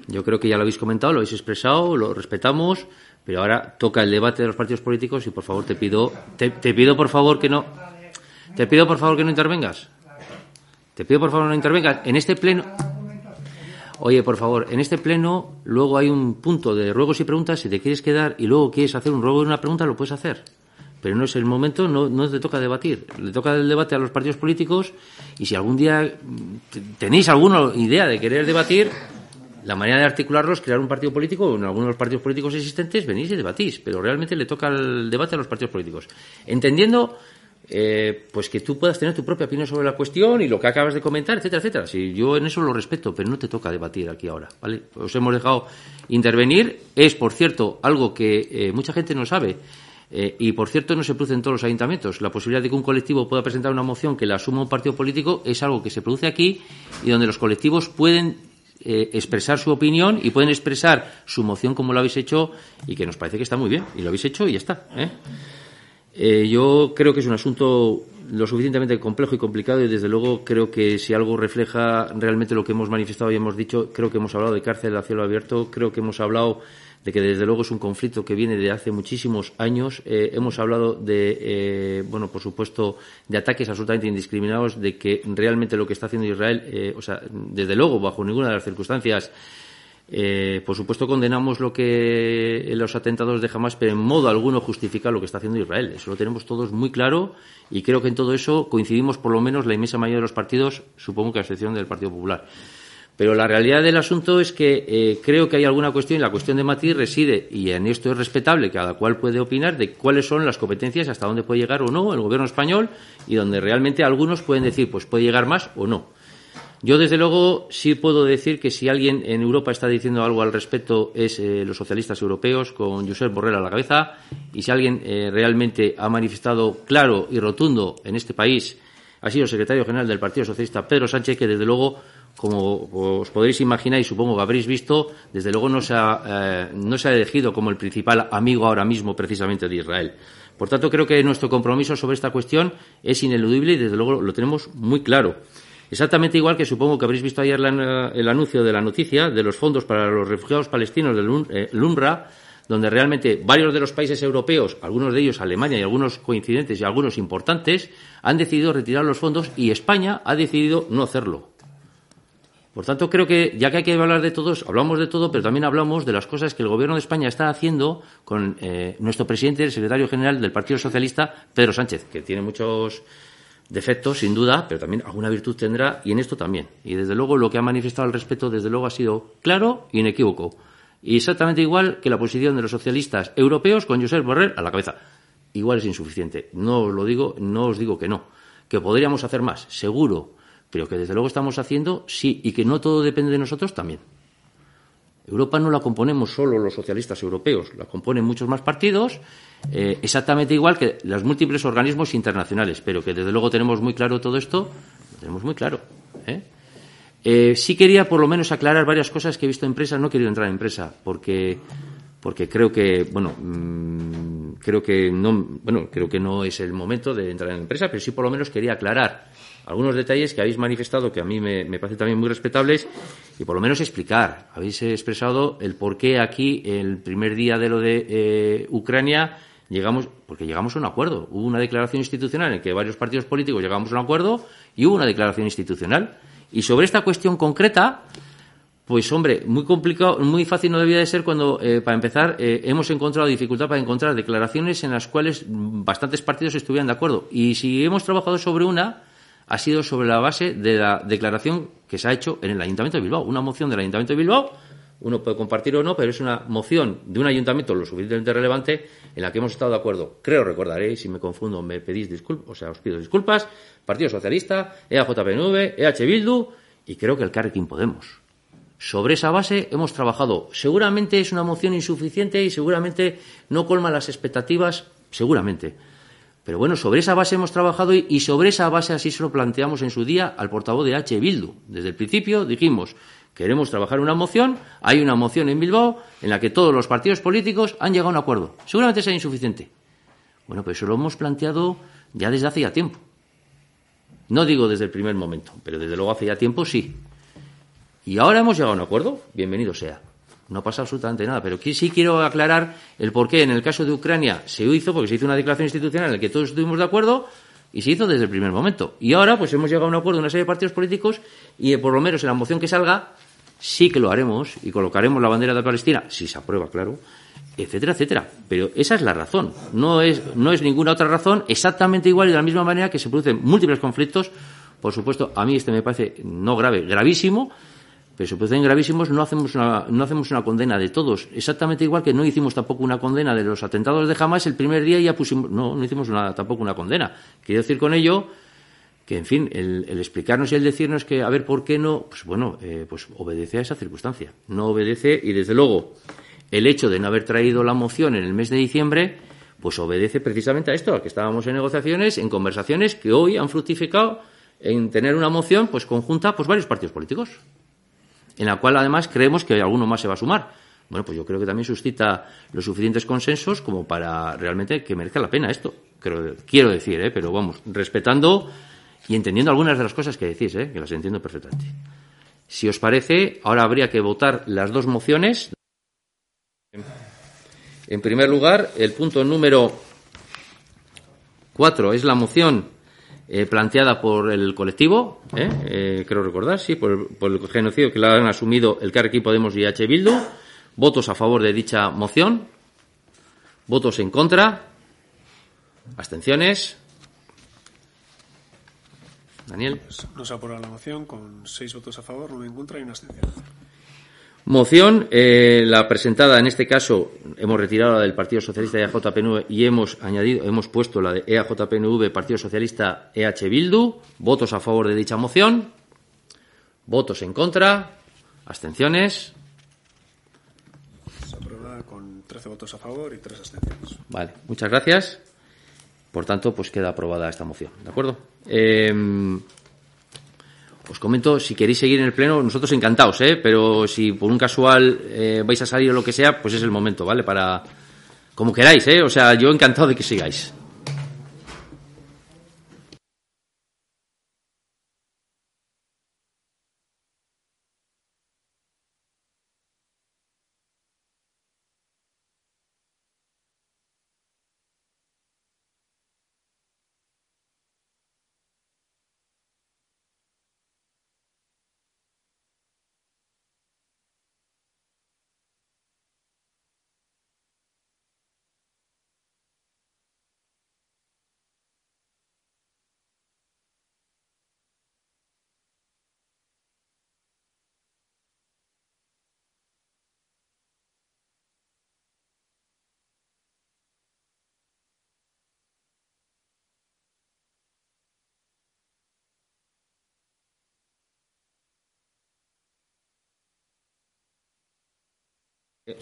yo creo que ya lo habéis comentado, lo habéis expresado, lo respetamos, pero ahora toca el debate de los partidos políticos y por favor te pido, te, te pido por favor que no, te pido por favor que no intervengas. Te pido por favor no intervengas. En este pleno, Oye, por favor, en este pleno luego hay un punto de ruegos y preguntas. Si te quieres quedar y luego quieres hacer un ruego y una pregunta, lo puedes hacer. Pero no es el momento, no, no te toca debatir. Le toca el debate a los partidos políticos y si algún día mm, te- tenéis alguna idea de querer debatir, la manera de articularlo es crear un partido político en algunos de los partidos políticos existentes venís y debatís. Pero realmente le toca el debate a los partidos políticos. Entendiendo eh, pues que tú puedas tener tu propia opinión sobre la cuestión y lo que acabas de comentar, etcétera, etcétera. Si yo en eso lo respeto, pero no te toca debatir aquí ahora, ¿vale? Os hemos dejado intervenir. Es, por cierto, algo que eh, mucha gente no sabe. eh, y, por cierto, no se produce en todos los ayuntamientos. La posibilidad de que un colectivo pueda presentar una moción que la asuma un partido político es algo que se produce aquí y donde los colectivos pueden eh, expresar su opinión y pueden expresar su moción como lo habéis hecho y que nos parece que está muy bien. Y lo habéis hecho y ya está. ¿eh? Eh, yo creo que es un asunto lo suficientemente complejo y complicado y desde luego creo que si algo refleja realmente lo que hemos manifestado y hemos dicho, creo que hemos hablado de cárcel a cielo abierto, creo que hemos hablado de que desde luego es un conflicto que viene de hace muchísimos años. Eh, hemos hablado de, eh, bueno, por supuesto, de ataques absolutamente indiscriminados, de que realmente lo que está haciendo Israel, eh, o sea, desde luego, bajo ninguna de las circunstancias, Eh, por supuesto, condenamos lo que los atentados de Hamas, pero en modo alguno justifica lo que está haciendo Israel. Eso lo tenemos todos muy claro y creo que en todo eso coincidimos por lo menos la inmensa mayoría de los partidos, supongo que a excepción del Partido Popular. Pero la realidad del asunto es que eh, creo que hay alguna cuestión la cuestión de matiz reside, y en esto es respetable, cada cual puede opinar de cuáles son las competencias, hasta dónde puede llegar o no el gobierno español y donde realmente algunos pueden decir, pues puede llegar más o no. Yo, desde luego, sí puedo decir que si alguien en Europa está diciendo algo al respecto es eh, los socialistas europeos, con Josep Borrell a la cabeza, y si alguien eh, realmente ha manifestado claro y rotundo en este país, ha sido el secretario general del Partido Socialista, Pedro Sánchez, que desde luego, como os podréis imaginar y supongo que habréis visto, desde luego no se ha, eh, no se ha elegido como el principal amigo ahora mismo precisamente de Israel. Por tanto, creo que nuestro compromiso sobre esta cuestión es ineludible y desde luego lo tenemos muy claro. Exactamente igual que supongo que habréis visto ayer el anuncio de la noticia de los fondos para los refugiados palestinos del UNRWA, eh, donde realmente varios de los países europeos, algunos de ellos Alemania y algunos coincidentes y algunos importantes, han decidido retirar los fondos y España ha decidido no hacerlo. Por tanto, creo que ya que hay que hablar de todos, hablamos de todo, pero también hablamos de las cosas que el Gobierno de España está haciendo con eh, nuestro presidente, el secretario general del Partido Socialista, Pedro Sánchez, que tiene muchos defectos, sin duda, pero también alguna virtud tendrá, y en esto también. Y desde luego lo que ha manifestado al respecto, desde luego, ha sido claro y inequívoco. Y exactamente igual que la posición de los socialistas europeos con Josep Borrell a la cabeza. Igual es insuficiente. No os lo digo, no os digo que no. Que podríamos hacer más, seguro. Pero que desde luego estamos haciendo, sí. Y que no todo depende de nosotros, también. Europa no la componemos solo los socialistas europeos, la componen muchos más partidos, eh, exactamente igual que los múltiples organismos internacionales, pero que desde luego tenemos muy claro todo esto, lo tenemos muy claro. ¿eh? Eh, sí quería por lo menos aclarar varias cosas que he visto en prensa, no he querido entrar en prensa, porque, porque creo que, bueno, mm, creo que no, bueno, creo que no es el momento de entrar en empresa, pero sí por lo menos quería aclarar algunos detalles que habéis manifestado que a mí me, me parecen también muy respetables y por lo menos explicar. Habéis expresado el por qué aquí, el primer día de lo de eh, Ucrania, llegamos, porque llegamos a un acuerdo. Hubo una declaración institucional en que varios partidos políticos llegamos a un acuerdo y hubo una declaración institucional. Y sobre esta cuestión concreta, pues hombre, muy complicado, muy fácil no debía de ser cuando, eh, para empezar, eh, hemos encontrado dificultad para encontrar declaraciones en las cuales bastantes partidos estuvieran de acuerdo. Y si hemos trabajado sobre una, ha sido sobre la base de la declaración que se ha hecho en el Ayuntamiento de Bilbao. Una moción del Ayuntamiento de Bilbao, uno puede compartir o no, pero es una moción de un ayuntamiento lo suficientemente relevante en la que hemos estado de acuerdo. Creo recordaré, si me confundo me pedís disculpas, o sea, os pido disculpas, Partido Socialista, EAJPNV, EH Bildu y creo que el Carrequín Podemos. Sobre esa base hemos trabajado. Seguramente es una moción insuficiente y seguramente no colma las expectativas, seguramente pero bueno, sobre esa base hemos trabajado y, sobre esa base así se lo planteamos en su día al portavoz de H. Bildu. Desde el principio dijimos, queremos trabajar una moción, hay una moción en Bilbao en la que todos los partidos políticos han llegado a un acuerdo. Seguramente sea insuficiente. Bueno, pues eso lo hemos planteado ya desde hace ya tiempo. No digo desde el primer momento, pero desde luego hace ya tiempo sí. Y ahora hemos llegado a un acuerdo, bienvenido sea. No pasa absolutamente nada, pero sí quiero aclarar el por qué en el caso de Ucrania se hizo, porque se hizo una declaración institucional en la que todos estuvimos de acuerdo y se hizo desde el primer momento. Y ahora, pues hemos llegado a un acuerdo de una serie de partidos políticos y eh, por lo menos en la moción que salga, sí que lo haremos y colocaremos la bandera de Palestina, si se aprueba, claro, etcétera, etcétera. Pero esa es la razón, no es, no es ninguna otra razón, exactamente igual y de la misma manera que se producen múltiples conflictos. Por supuesto, a mí este me parece no grave, gravísimo, pero se producen gravísimos, no hacemos, una, no hacemos una condena de todos. Exactamente igual que no hicimos tampoco una condena de los atentados de Hamas el primer día ya pusimos. No, no hicimos tampoco una condena. Quiero decir con ello que, en fin, el, explicarnos y el decirnos que, a ver, ¿por qué no? Pues bueno, eh, pues obedece a esa circunstancia. No obedece y, desde luego, el hecho de no haber traído la moción en el mes de diciembre, pues obedece precisamente a esto, a que estábamos en negociaciones, en conversaciones que hoy han fructificado en tener una moción pues conjunta pues varios partidos políticos en la cual además creemos que alguno más se va a sumar. Bueno, pues yo creo que también suscita los suficientes consensos como para realmente que merezca la pena esto. quiero decir, ¿eh? pero vamos, respetando y entendiendo algunas de las cosas que decís, ¿eh? que las entiendo perfectamente. Si os parece, ahora habría que votar las dos mociones. En primer lugar, el punto número cuatro es la moción eh, planteada por el colectivo, ¿eh? Eh, creo recordar, sí, por, por el genocidio que la han asumido el Carrequín Podemos y H. Bildu. Votos a favor de dicha moción. Votos en contra. Abstenciones. Daniel. No se aprueba la moción con seis votos a favor, uno en contra y una abstención. Moción, eh, la presentada en este caso, hemos retirado la del Partido Socialista y EAJPNV y hemos añadido, hemos puesto la de EAJPNV, Partido Socialista, EH Bildu. Votos a favor de dicha moción. Votos en contra. Abstenciones. Se aprueba con 13 votos a favor y tres abstenciones. Vale, muchas gracias. Por tanto, pues queda aprobada esta moción. ¿De acuerdo? Eh, os comento, si queréis seguir en el pleno, nosotros encantados, ¿eh? Pero si por un casual eh, vais a salir o lo que sea, pues es el momento, ¿vale? Para. Como queráis, ¿eh? O sea, yo encantado de que sigáis.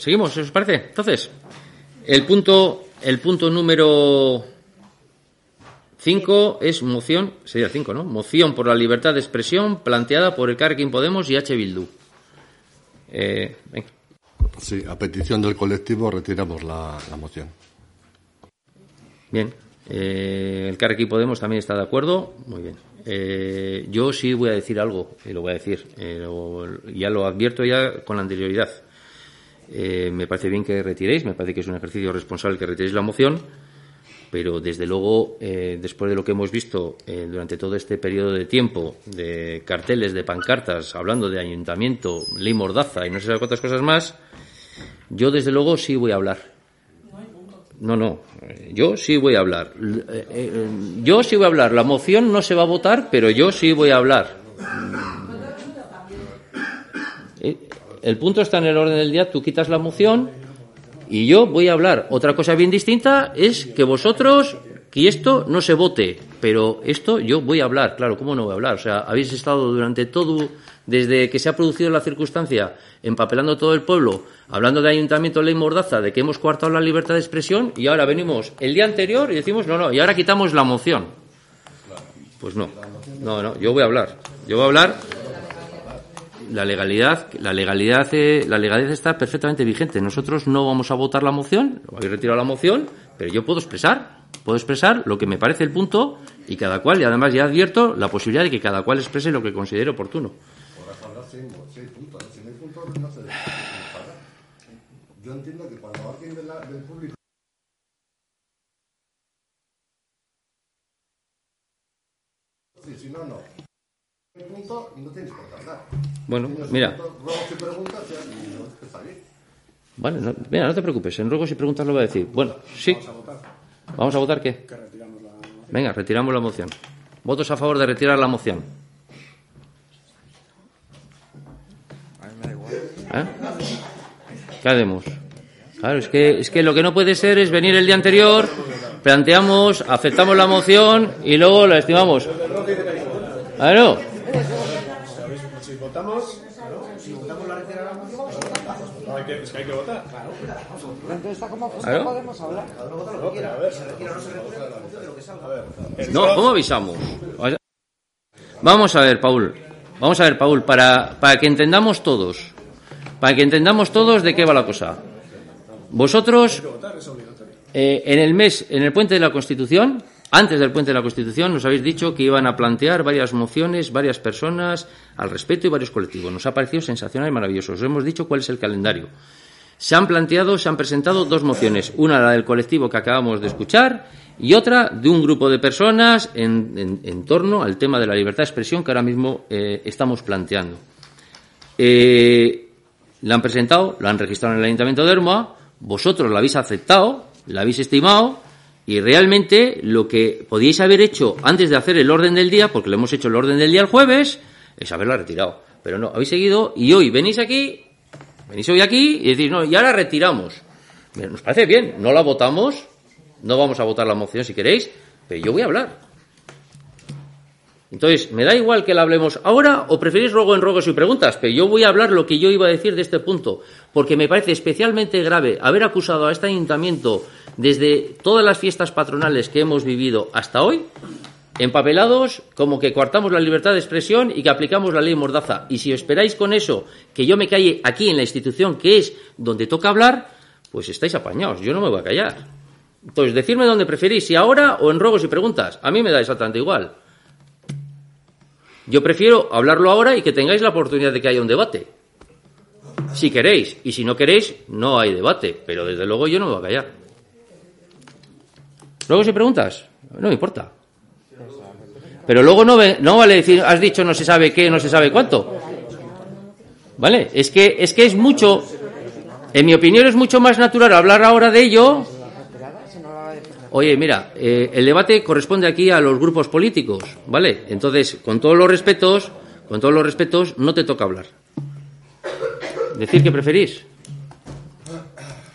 Seguimos, ¿os parece? Entonces, el punto, el punto número 5 es moción, sería 5, ¿no? Moción por la libertad de expresión planteada por el Carrequín Podemos y H. Bildu. Eh, venga. Sí, a petición del colectivo retiramos la, la moción. Bien. Eh, el Carrequín Podemos también está de acuerdo. Muy bien. Eh, yo sí voy a decir algo, y lo voy a decir. eh, lo- ya lo advierto ya con anterioridad. Eh, me parece bien que retiréis, me parece que es un ejercicio responsable que retiréis la moción, pero desde luego, eh, después de lo que hemos visto eh, durante todo este periodo de tiempo, de carteles, de pancartas, hablando de ayuntamiento, ley mordaza y no sé cuántas cosas más, yo desde luego sí voy a hablar. No, no, yo sí voy a hablar. Yo sí voy a hablar. La moción no se va a votar, pero yo sí voy a hablar. Eh, El punto está en el orden del día, tú quitas la moción y yo voy a hablar. Otra cosa bien distinta es que vosotros, que esto no se vote, pero esto yo voy a hablar, claro, ¿cómo no voy a hablar? O sea, habéis estado durante todo, desde que se ha producido la circunstancia, empapelando todo el pueblo, hablando de ayuntamiento, ley mordaza, de que hemos coartado la libertad de expresión y ahora venimos el día anterior y decimos, no, no, y ahora quitamos la moción. Pues no, no, no, yo voy a hablar. Yo voy a hablar la legalidad, la legalidad, eh, la legalidad está perfectamente vigente. Nosotros no vamos a votar la moción, habéis retirado la moción, pero yo puedo expresar, puedo expresar lo que me parece el punto y cada cual, y además ya advierto la posibilidad de que cada cual exprese lo que considere oportuno. Yo entiendo que cuando alguien de la- del público si no, no. El punto no tienes por qué hablar. Bueno, Tienes mira. preguntas ya y no te está bien. Vale, no, mira, no te preocupes, en ruegos y preguntas lo voy a decir. Bueno, sí. ¿Vamos a votar qué? Venga, retiramos la moción. ¿Votos a favor de retirar la moción? ¿Eh? ¿Qué haremos? Claro, es que, es que lo que no puede ser es venir el día anterior, planteamos, aceptamos la moción y luego la estimamos. Claro. Votamos, si votamos la no, hay que, es que hay que votar. Entonces está como Claro. podemos hablar. No, ¿cómo avisamos? Vamos a ver, Paul. Vamos a ver, Paul, para, para que entendamos todos. Para que entendamos todos de qué va la cosa. Vosotros, eh, en el mes, en el puente de la Constitución, antes del puente de la Constitución, nos habéis dicho que iban a plantear varias mociones, varias personas al respecto y varios colectivos. Nos ha parecido sensacional y maravilloso. Os hemos dicho cuál es el calendario. Se han planteado, se han presentado dos mociones. Una, la del colectivo que acabamos de escuchar, y otra de un grupo de personas en, en- en torno al tema de la libertad de expresión que ahora mismo eh, estamos planteando. Eh, la han presentado, la han registrado en el Ayuntamiento de Hermoa, vosotros la habéis aceptado, la habéis estimado y realmente lo que podíais haber hecho antes de hacer el orden del día, porque lo hemos hecho el orden del día el jueves, es haberla retirado. Pero no, habéis seguido y hoy venís aquí, venís hoy aquí y decís, no, y ahora retiramos. Nos parece bien, no la votamos, no vamos a votar la moción si queréis, pero yo voy a hablar. Entonces, ¿me da igual que la hablemos ahora o preferís ruego en ruegos y preguntas? Pero yo voy a hablar lo que yo iba a decir de este punto, porque me parece especialmente grave haber acusado a este ayuntamiento desde todas las fiestas patronales que hemos vivido hasta hoy, empapelados como que coartamos la libertad de expresión y que aplicamos la ley Mordaza. Y si esperáis con eso que yo me calle aquí en la institución que es donde toca hablar, pues estáis apañados. Yo no me voy a callar. Entonces, decirme dónde preferís, si ahora o en ruegos y preguntas. A mí me da exactamente igual. Yo prefiero hablarlo ahora y que tengáis la oportunidad de que haya un debate. Si queréis. Y si no queréis, no hay debate. Pero desde luego yo no me voy a callar. ¿Ruegos y preguntas? No me importa. Pero luego no, no vale decir, has dicho no se sabe qué, no se sabe cuánto. ¿Vale? Es que, es que es mucho, en mi opinión es mucho más natural hablar ahora de ello. Oye, mira, eh, el debate corresponde aquí a los grupos políticos, ¿vale? Entonces, con todos los respetos, con todos los respetos, no te toca hablar. Decir que preferís.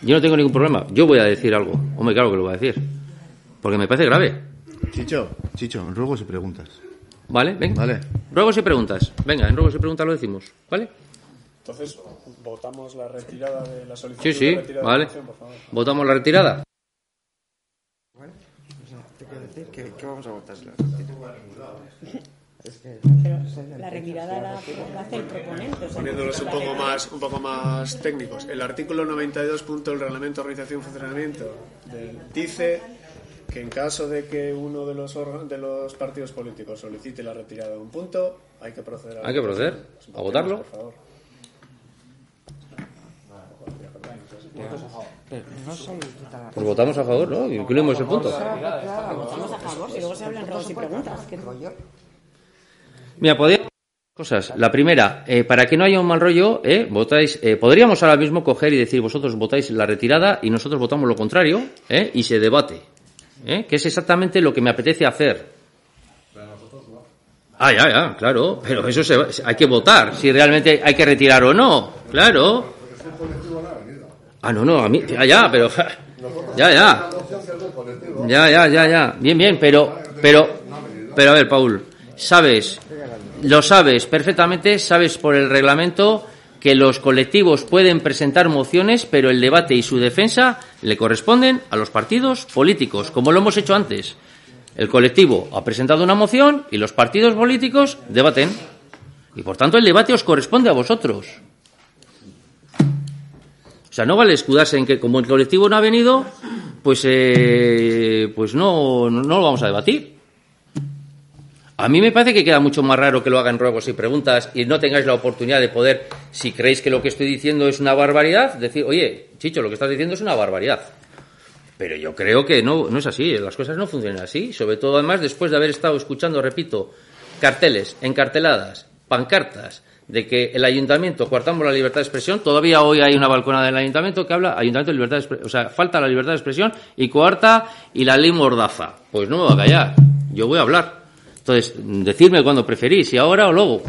Yo no tengo ningún problema. Yo voy a decir algo. Hombre, claro que lo voy a decir. Porque me parece grave. Chicho, Chicho, ruegos y preguntas. ¿Vale? Venga. Vale. Ruegos y preguntas. Venga, en ruegos y preguntas lo decimos. ¿Vale? Entonces, votamos la retirada de la solicitud. Sí, sí. de retirada de la Vale. moción, por favor. Votamos la retirada. ¿Qué, qué vamos a votar? La retirada la, la hace el proponente. o sea, Poniéndolos un poco más, un poco más técnicos. El artículo 92 punto del Reglamento de Organización y Funcionamiento del- dice que en caso de que uno de los de los partidos políticos solicite la retirada de un punto, hay que proceder a Hay que proceder a votarlo. Por favor. Pues votamos a favor, ¿no? Incluimos el punto. Votamos a favor y luego se hablan ruegos y preguntas. Mira, podría... Cosas. La primera, eh, para que no haya un mal rollo, eh, votáis, eh, podríamos ahora mismo coger y decir vosotros votáis la retirada y nosotros votamos lo contrario, eh, y se debate, eh, que es exactamente lo que me apetece hacer. Ah, ya, ya, claro, pero eso se va- hay que votar, si realmente hay que retirar o no, claro. Ah, no, no, a mí, ya, ya, pero, ya, ya, ya, ya, ya, ya, bien, bien, pero, pero, pero a ver, Paul, sabes, lo sabes perfectamente, sabes por el reglamento que los colectivos pueden presentar mociones, pero el debate y su defensa le corresponden a los partidos políticos, como lo hemos hecho antes. El colectivo ha presentado una moción y los partidos políticos debaten. Y por tanto el debate os corresponde a vosotros. Sea, no vale escudarse en que como el colectivo no ha venido, pues, eh, pues no, no, lo vamos a debatir. A mí me parece que queda mucho más raro que lo hagan ruegos y preguntas y no tengáis la oportunidad de poder, si creéis que lo que estoy diciendo es una barbaridad, decir, oye, Chicho, lo que estás diciendo es una barbaridad. Pero yo creo que no, no es así, las cosas no funcionan así, sobre todo además después de haber estado escuchando, repito, carteles, encarteladas, pancartas, de que el ayuntamiento coartamos la libertad de expresión, todavía hoy hay una balconada del ayuntamiento que habla ayuntamiento de libertad de expresión, o sea, falta la libertad de expresión y coarta y la ley mordaza. Pues no me voy a callar, yo voy a hablar. Entonces, decirme cuándo preferís, si ahora o luego.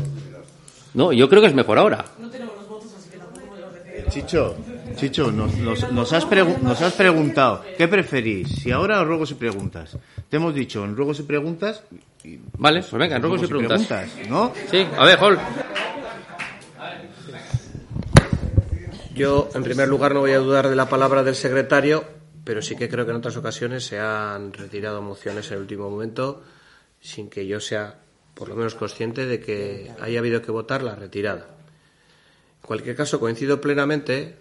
No, yo creo que es mejor ahora. Chicho, Chicho, nos, nos- nos has pregu- nos has preguntado, ¿qué preferís? Si ahora o ruegos y preguntas. Te hemos dicho en ruegos y preguntas. y- Vale, pues venga, en ruegos y preguntas. ¿no? Sí, a ver, Hol. Yo, en primer lugar, no voy a dudar de la palabra del secretario, pero sí que creo que en otras ocasiones se han retirado mociones en el último momento sin que yo sea, por lo menos, consciente de que haya habido que votar la retirada. En cualquier caso, coincido plenamente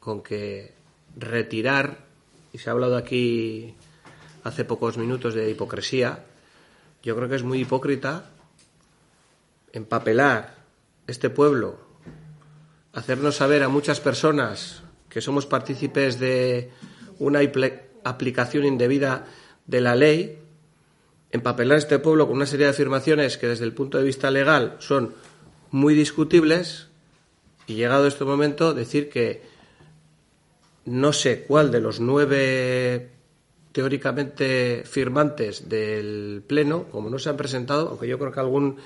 con que retirar, y se ha hablado aquí hace pocos minutos de hipocresía, yo creo que es muy hipócrita empapelar este pueblo hacernos saber a muchas personas que somos partícipes de una aplicación indebida de la ley, empapelar este pueblo con una serie de afirmaciones que desde el punto de vista legal son muy discutibles y llegado este momento decir que no sé cuál de los nueve teóricamente firmantes del Pleno, como no se han presentado, aunque yo creo que algún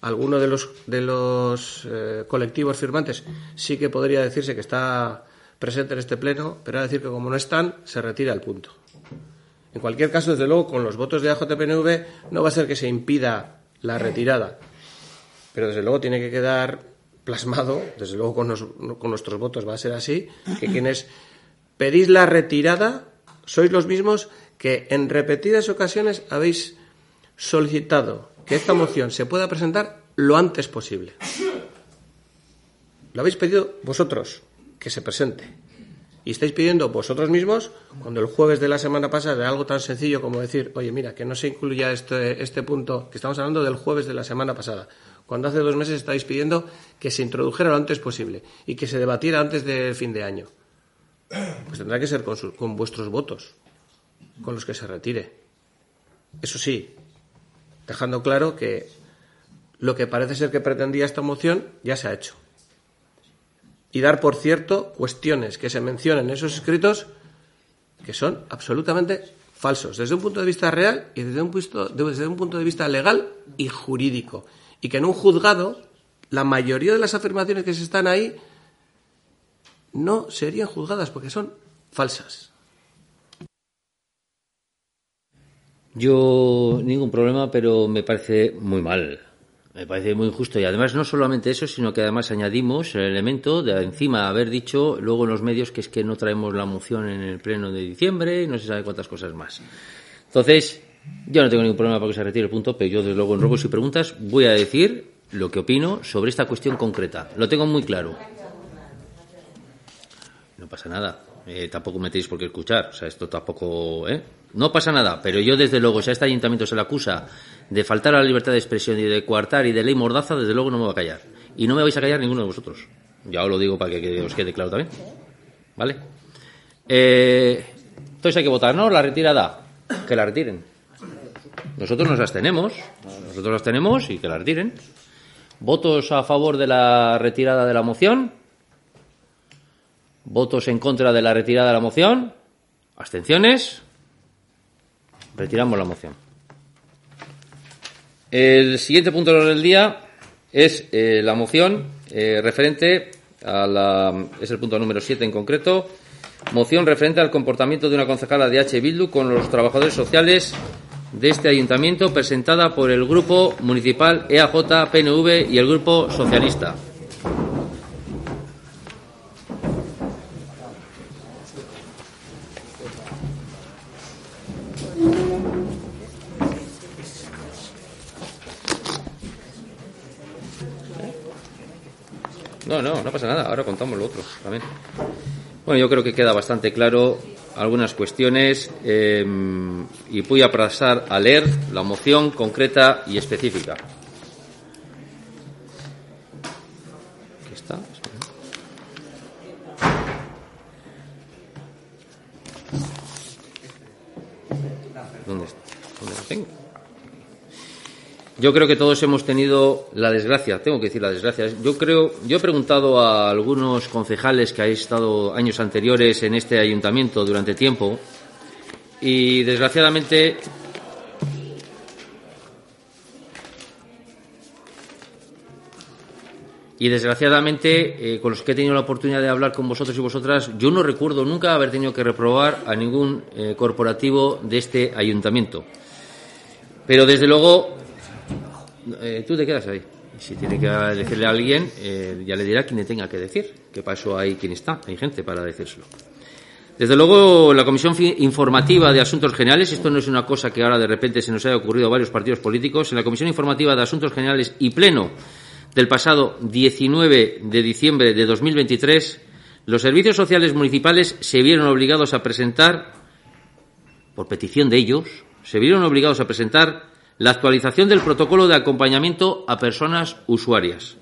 alguno de los de los eh, colectivos firmantes sí que podría decirse que está presente en este pleno, pero a decir que como no están, se retira el punto. En cualquier caso, desde luego, con los votos de AJPNV no va a ser que se impida la retirada, pero desde luego tiene que quedar plasmado, desde luego con, nos- con nuestros votos va a ser así, que quienes pedís la retirada sois los mismos que en repetidas ocasiones habéis solicitado que esta moción se pueda presentar lo antes posible. Lo habéis pedido vosotros, que se presente. Y estáis pidiendo vosotros mismos, cuando el jueves de la semana pasada, algo tan sencillo como decir, oye, mira, que no se incluya este, este punto, que estamos hablando del jueves de la semana pasada, cuando hace dos meses estáis pidiendo que se introdujera lo antes posible y que se debatiera antes del fin de año. Pues tendrá que ser con, con vuestros votos, con los que se retire. Eso sí, dejando claro que lo que parece ser que pretendía esta moción ya se ha hecho. Y dar por cierto cuestiones que se mencionan en esos escritos que son absolutamente falsos, desde un punto de vista real y desde un, punto, desde un punto de vista legal y jurídico. Y que en un juzgado la mayoría de las afirmaciones que se están ahí no serían juzgadas porque son falsas. Yo ningún problema, pero me parece muy mal. Me parece muy injusto. Y además no solamente eso, sino que además añadimos el elemento de encima haber dicho luego en los medios que es que no traemos la moción en el pleno de diciembre y no se sabe cuántas cosas más. Entonces, yo no tengo ningún problema para que se retire el punto, pero yo desde luego en ruegos y preguntas voy a decir lo que opino sobre esta cuestión concreta. Lo tengo muy claro. No pasa nada. Eh, tampoco me tenéis por qué escuchar. O sea, esto tampoco. ¿eh? No pasa nada. Pero yo, desde luego, si a este ayuntamiento se le acusa de faltar a la libertad de expresión y de coartar y de ley mordaza, desde luego no me voy a callar. Y no me vais a callar ninguno de vosotros. Ya os lo digo para que, os quede claro también. ¿Vale? Eh, entonces hay que votar, ¿no? La retirada. Que la retiren. Nosotros nos abstenemos. Nosotros nos abstenemos y que la retiren. ¿Votos a favor de la retirada de la moción? ¿Votos en contra de la retirada de la moción? ¿Abstenciones? Retiramos la moción. El siguiente punto del día es eh, la moción eh, referente a la. es el punto número 7 en concreto. Moción referente al comportamiento de una concejala de H. Bildu con los trabajadores sociales de este ayuntamiento, presentada por el Grupo Municipal EAJ, PNV y el Grupo Socialista. No, no, no pasa nada. Ahora contamos lo otro también. Bueno, yo creo que queda bastante claro algunas cuestiones eh, y voy a pasar a leer la moción concreta y específica. Yo creo que todos hemos tenido la desgracia, tengo que decir la desgracia. Yo creo, yo he preguntado a algunos concejales que han estado años anteriores en este ayuntamiento durante tiempo y desgraciadamente y desgraciadamente eh, con los que he tenido la oportunidad de hablar con vosotros y vosotras, yo no recuerdo nunca haber tenido que reprobar a ningún eh, corporativo de este ayuntamiento. Pero desde luego eh, tú te quedas ahí. Si tiene que decirle a alguien, eh, ya le dirá quien le tenga que decir. Que para eso hay quien está, hay gente para decírselo. Desde luego, la Comisión Informativa de Asuntos Generales, esto no es una cosa que ahora de repente se nos haya ocurrido a varios partidos políticos, en la Comisión Informativa de Asuntos Generales y Pleno del pasado 19 de diciembre de 2023, los servicios sociales municipales se vieron obligados a presentar, por petición de ellos, se vieron obligados a presentar la actualización del protocolo de acompañamiento a personas usuarias.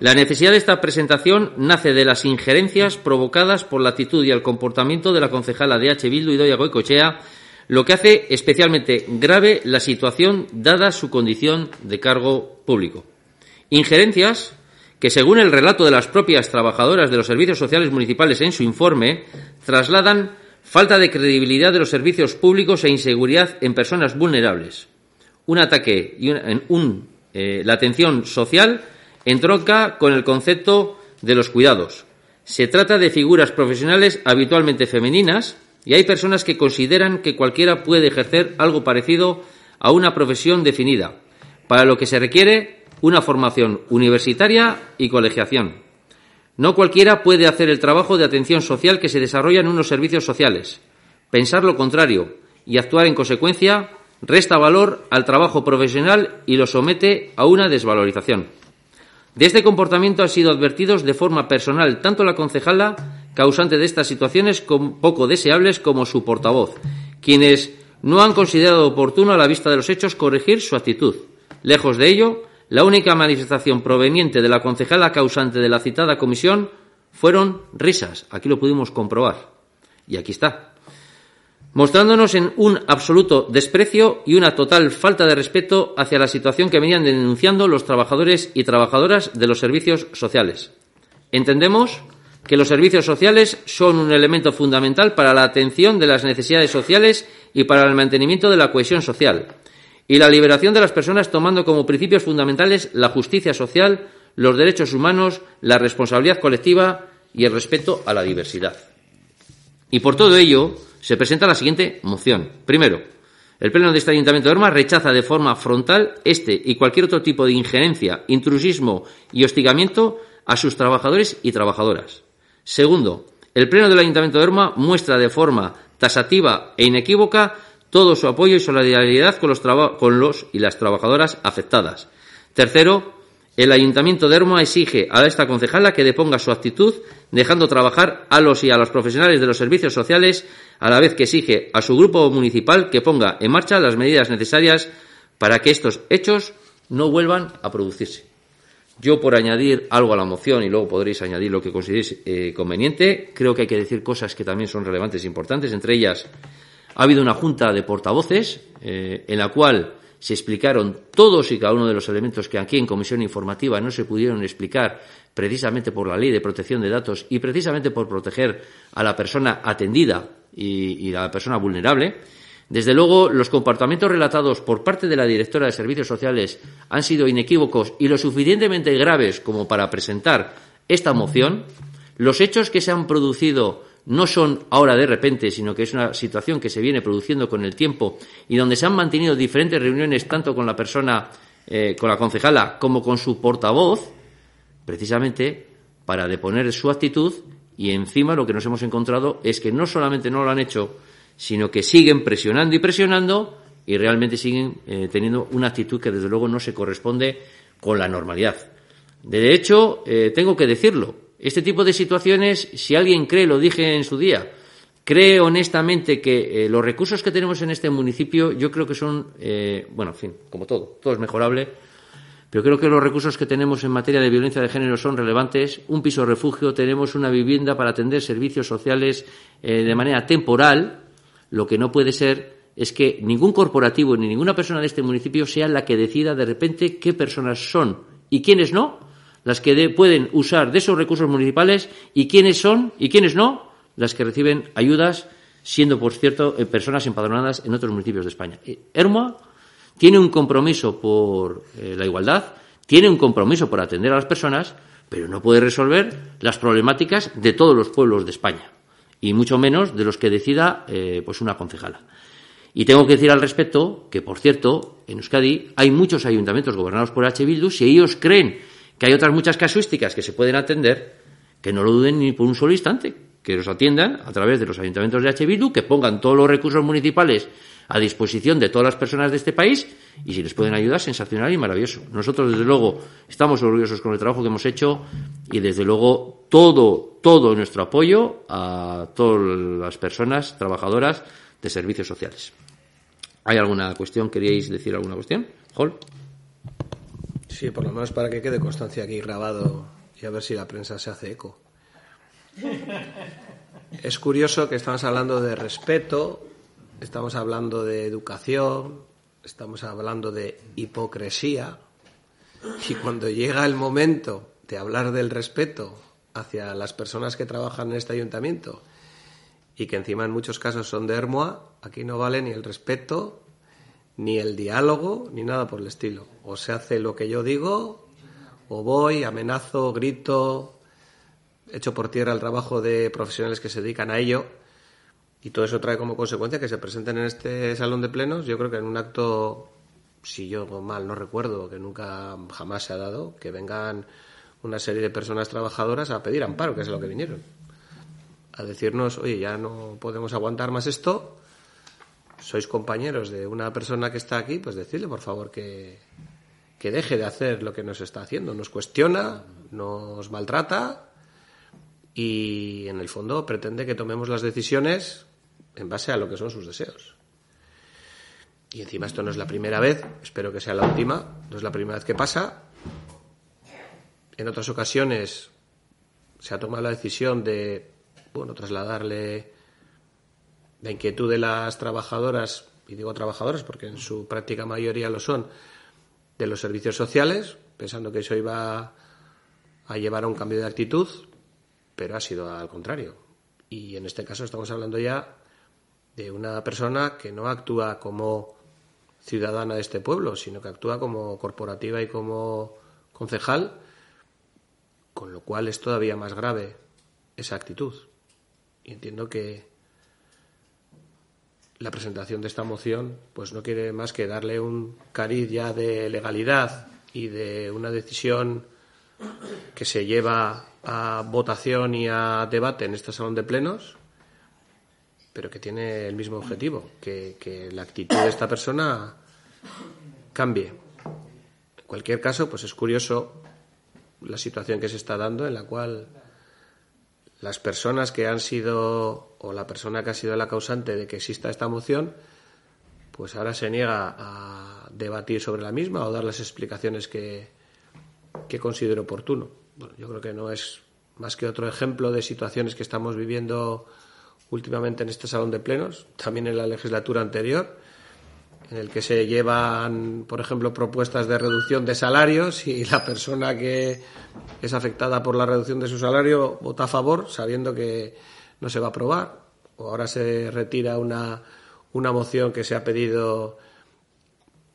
La necesidad de esta presentación nace de las injerencias provocadas por la actitud y el comportamiento de la concejala de H. Bildu y Doña Goicochea lo que hace especialmente grave la situación dada su condición de cargo público. Injerencias que, según el relato de las propias trabajadoras de los servicios sociales municipales en su informe, trasladan falta de credibilidad de los servicios públicos e inseguridad en personas vulnerables. Un ataque y un, eh, la atención social entronca con el concepto de los cuidados. Se trata de figuras profesionales habitualmente femeninas y hay personas que consideran que cualquiera puede ejercer algo parecido a una profesión definida, para lo que se requiere una formación universitaria y colegiación. No cualquiera puede hacer el trabajo de atención social que se desarrolla en unos servicios sociales. Pensar lo contrario y actuar en consecuencia resta valor al trabajo profesional y lo somete a una desvalorización. De este comportamiento han sido advertidos de forma personal tanto la concejala, causante de estas situaciones poco deseables, como su portavoz, quienes no han considerado oportuno a la vista de los hechos corregir su actitud. Lejos de ello, la única manifestación proveniente de la concejala causante de la citada comisión fueron risas. Aquí lo pudimos comprobar. Y aquí está mostrándonos en un absoluto desprecio y una total falta de respeto hacia la situación que venían denunciando los trabajadores y trabajadoras de los servicios sociales. Entendemos que los servicios sociales son un elemento fundamental para la atención de las necesidades sociales y para el mantenimiento de la cohesión social, y la liberación de las personas tomando como principios fundamentales la justicia social, los derechos humanos, la responsabilidad colectiva y el respeto a la diversidad. Y por todo ello, se presenta la siguiente moción. Primero, el Pleno de este Ayuntamiento de Orma rechaza de forma frontal este y cualquier otro tipo de injerencia, intrusismo y hostigamiento a sus trabajadores y trabajadoras. Segundo, el Pleno del Ayuntamiento de Orma muestra de forma tasativa e inequívoca todo su apoyo y solidaridad con los, con los y las trabajadoras afectadas. Tercero, el Ayuntamiento de Orma exige a esta concejala que deponga su actitud, dejando trabajar a los y a los profesionales de los servicios sociales a la vez que exige a su grupo municipal que ponga en marcha las medidas necesarias para que estos hechos no vuelvan a producirse. Yo, por añadir algo a la moción, y luego podréis añadir lo que consideréis eh, conveniente, creo que hay que decir cosas que también son relevantes e importantes. Entre ellas, ha habido una junta de portavoces eh, en la cual se explicaron todos y cada uno de los elementos que aquí en comisión informativa no se pudieron explicar precisamente por la ley de protección de datos y precisamente por proteger a la persona atendida y, la persona vulnerable. Desde luego, los comportamientos relatados por parte de la directora de Servicios Sociales han sido inequívocos y lo suficientemente graves como para presentar esta moción. Los hechos que se han producido no son ahora de repente, sino que es una situación que se viene produciendo con el tiempo y donde se han mantenido diferentes reuniones tanto con la persona, eh, con la concejala, como con su portavoz, precisamente para deponer su actitud y encima lo que nos hemos encontrado es que no solamente no lo han hecho, sino que siguen presionando y presionando y realmente siguen eh, teniendo una actitud que desde luego no se corresponde con la normalidad. De hecho, eh, tengo que decirlo, este tipo de situaciones, si alguien cree, lo dije en su día, cree honestamente que eh, los recursos que tenemos en este municipio, yo creo que son, bueno, en fin, como todo, todo es mejorable, pero creo que los recursos que tenemos en materia de violencia de género son relevantes. Un piso refugio, tenemos una vivienda para atender servicios sociales eh, de manera temporal. Lo que no puede ser es que ningún corporativo ni ninguna persona de este municipio sea la que decida de repente qué personas son y quiénes no las que pueden usar de esos recursos municipales y quiénes son y quiénes no las que reciben ayudas, siendo, por cierto, eh, personas empadronadas en otros municipios de España. Eh, tiene un compromiso por eh, la igualdad, tiene un compromiso por atender a las personas, pero no puede resolver las problemáticas de todos los pueblos de España, y mucho menos de los que decida pues una concejala. Y tengo que decir al respecto que, por cierto, en Euskadi hay muchos ayuntamientos gobernados por H. Bildu, si ellos creen que hay otras muchas casuísticas que se pueden atender, que no lo duden ni por un solo instante, que los atiendan a través de los ayuntamientos de H. Bildu, que pongan todos los recursos municipales a disposición de todas las personas de este país y si les pueden ayudar, sensacional y maravilloso. Nosotros, desde luego, estamos orgullosos con el trabajo que hemos hecho y, desde luego, todo, todo nuestro apoyo a todas las personas trabajadoras de servicios sociales. ¿Hay alguna cuestión? ¿Queríais decir alguna cuestión? Hall. Sí, por lo menos para que quede constancia aquí grabado y a ver si la prensa se hace eco. Es curioso que estamos hablando de respeto estamos hablando de educación, estamos hablando de hipocresía, y cuando llega el momento de hablar del respeto hacia las personas que trabajan en este ayuntamiento y que encima en muchos casos son de Hermoa, aquí no vale ni el respeto, ni el diálogo, ni nada por el estilo. O se hace lo que yo digo, o voy, amenazo, grito, echo por tierra el trabajo de profesionales que se dedican a ello, y todo eso trae como consecuencia que se presenten en este salón de plenos, yo creo que en un acto, si yo mal no recuerdo, que nunca jamás se ha dado, que vengan una serie de personas trabajadoras a pedir amparo, que es lo que vinieron a decirnos, oye, ya no podemos aguantar más esto, sois compañeros de una persona que está aquí, pues decidle, por favor, que, que deje de hacer lo que nos está haciendo. Nos cuestiona, nos maltrata y, en el fondo, pretende que tomemos las decisiones en base a lo que son sus deseos. Y encima esto no es la primera vez, espero que sea la última, no es la primera vez que pasa. En otras ocasiones se ha tomado la decisión de bueno, trasladarle la inquietud de las trabajadoras, y digo trabajadoras porque en su práctica mayoría lo son, de los servicios sociales, pensando que eso iba a llevar a un cambio de actitud, pero ha sido al contrario. Y en este caso estamos hablando ya de una persona que no actúa como ciudadana de este pueblo, sino que actúa como corporativa y como concejal, con lo cual es todavía más grave esa actitud. Y entiendo que la presentación de esta moción pues no quiere más que darle un cariz ya de legalidad y de una decisión que se lleva a votación y a debate en este salón de plenos, pero que tiene el mismo objetivo, que, que la actitud de esta persona cambie. En cualquier caso, pues es curioso la situación que se está dando en la cual las personas que han sido, o la persona que ha sido la causante de que exista esta moción, pues ahora se niega a debatir sobre la misma o dar las explicaciones que, que considero oportuno. Bueno, yo creo que no es más que otro ejemplo de situaciones que estamos viviendo últimamente en este salón de plenos, también en la legislatura anterior, en el que se llevan, por ejemplo, propuestas de reducción de salarios y la persona que es afectada por la reducción de su salario vota a favor sabiendo que no se va a aprobar. O ahora se retira una, una moción que se ha pedido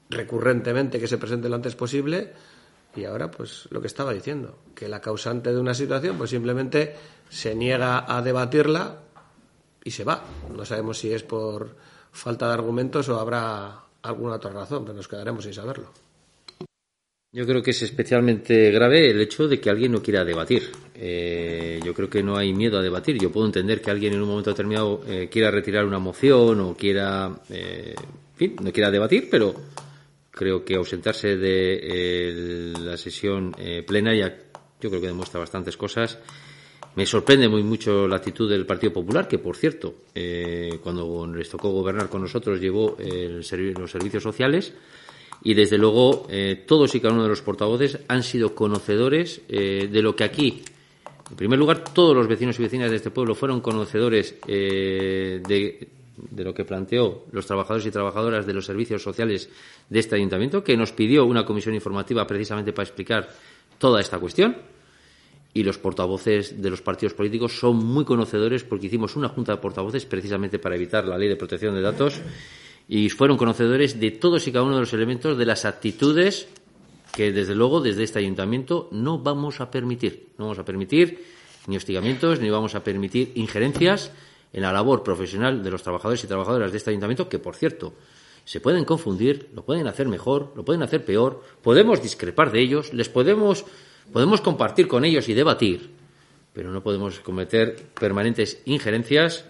recurrentemente que se presente lo antes posible y ahora pues lo que estaba diciendo, que la causante de una situación pues simplemente se niega a debatirla y se va. No sabemos si es por falta de argumentos o habrá alguna otra razón, pero nos quedaremos sin saberlo. Yo creo que es especialmente grave el hecho de que alguien no quiera debatir. Eh, yo creo que no hay miedo a debatir. Yo puedo entender que alguien en un momento determinado eh, quiera retirar una moción o quiera, eh, en fin, no quiera debatir, pero creo que ausentarse de la sesión plenaria yo creo que demuestra bastantes cosas me sorprende muy mucho la actitud del Partido Popular, que por cierto, eh, cuando les tocó gobernar con nosotros, llevó los servicios sociales. Y desde luego eh, todos y cada uno de los portavoces han sido conocedores eh, de lo que aquí, en primer lugar, todos los vecinos y vecinas de este pueblo fueron conocedores de, de lo que planteó los trabajadores y trabajadoras de los servicios sociales de este ayuntamiento, que nos pidió una comisión informativa precisamente para explicar toda esta cuestión y los portavoces de los partidos políticos son muy conocedores porque hicimos una junta de portavoces precisamente para evitar la ley de protección de datos y fueron conocedores de todos y cada uno de los elementos de las actitudes que desde luego desde este ayuntamiento no vamos a permitir. No vamos a permitir ni hostigamientos ni vamos a permitir injerencias en la labor profesional de los trabajadores y trabajadoras de este ayuntamiento que por cierto se pueden confundir, lo pueden hacer mejor, lo pueden hacer peor, podemos discrepar de ellos, les podemos Podemos compartir con ellos y debatir, pero no podemos cometer permanentes injerencias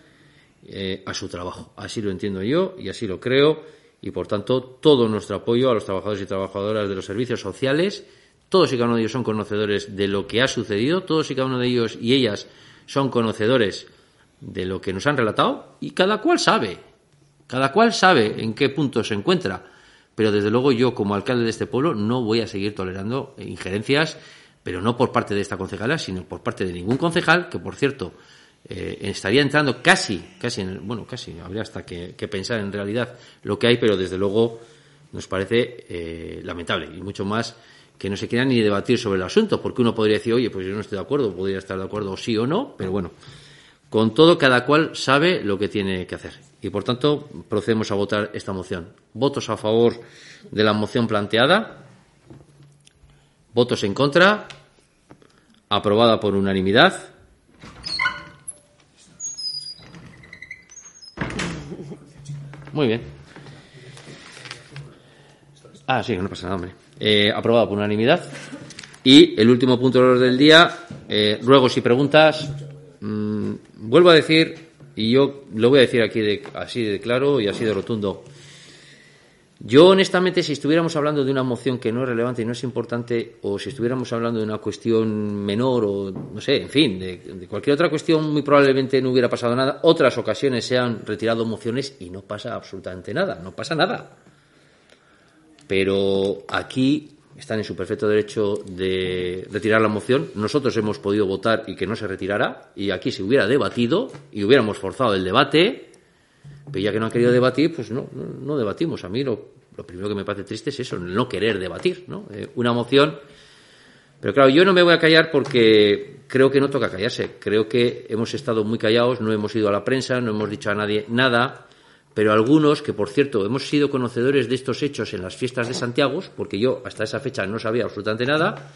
eh, a su trabajo. Así lo entiendo yo y así lo creo y, por tanto, todo nuestro apoyo a los trabajadores y trabajadoras de los servicios sociales. Todos y cada uno de ellos son conocedores de lo que ha sucedido, todos y cada uno de ellos y ellas son conocedores de lo que nos han relatado y cada cual sabe, cada cual sabe en qué punto se encuentra. Pero desde luego yo, como alcalde de este pueblo, no voy a seguir tolerando injerencias pero no por parte de esta concejala, sino por parte de ningún concejal, que por cierto, eh, estaría entrando casi, casi, en el- bueno, casi, habría hasta que, pensar en realidad lo que hay, pero desde luego nos parece eh, lamentable y mucho más que no se quiera ni debatir sobre el asunto, porque uno podría decir, oye, pues yo no estoy de acuerdo, podría estar de acuerdo sí o no, pero bueno, con todo cada cual sabe lo que tiene que hacer. Y por tanto, procedemos a votar esta moción. Votos a favor de la moción planteada. Votos en contra. Aprobada por unanimidad. Muy bien. Ah, sí, no pasa nada, hombre. Eh, aprobada por unanimidad. Y el último punto del orden del día, eh, ruegos y preguntas. Mm, vuelvo a decir, y yo lo voy a decir aquí de- así de claro y así de rotundo. Yo, honestamente, si estuviéramos hablando de una moción que no es relevante y no es importante, o si estuviéramos hablando de una cuestión menor, o no sé, en fin, de, cualquier otra cuestión, muy probablemente no hubiera pasado nada. Otras ocasiones se han retirado mociones y no pasa absolutamente nada, no pasa nada. Pero aquí están en su perfecto derecho de retirar la moción. Nosotros hemos podido votar y que no se retirara, y aquí se hubiera debatido y hubiéramos forzado el debate. Pero ya que no han querido debatir, pues no, no, debatimos. A mí lo, lo primero que me parece triste es eso, no querer debatir, ¿no? Eh, una moción. Pero claro, yo no me voy a callar porque creo que no toca callarse. Creo que hemos estado muy callados, no hemos ido a la prensa, no hemos dicho a nadie nada. Pero algunos, que por cierto hemos sido conocedores de estos hechos en las fiestas de Santiago, porque yo hasta esa fecha no sabía absolutamente nada,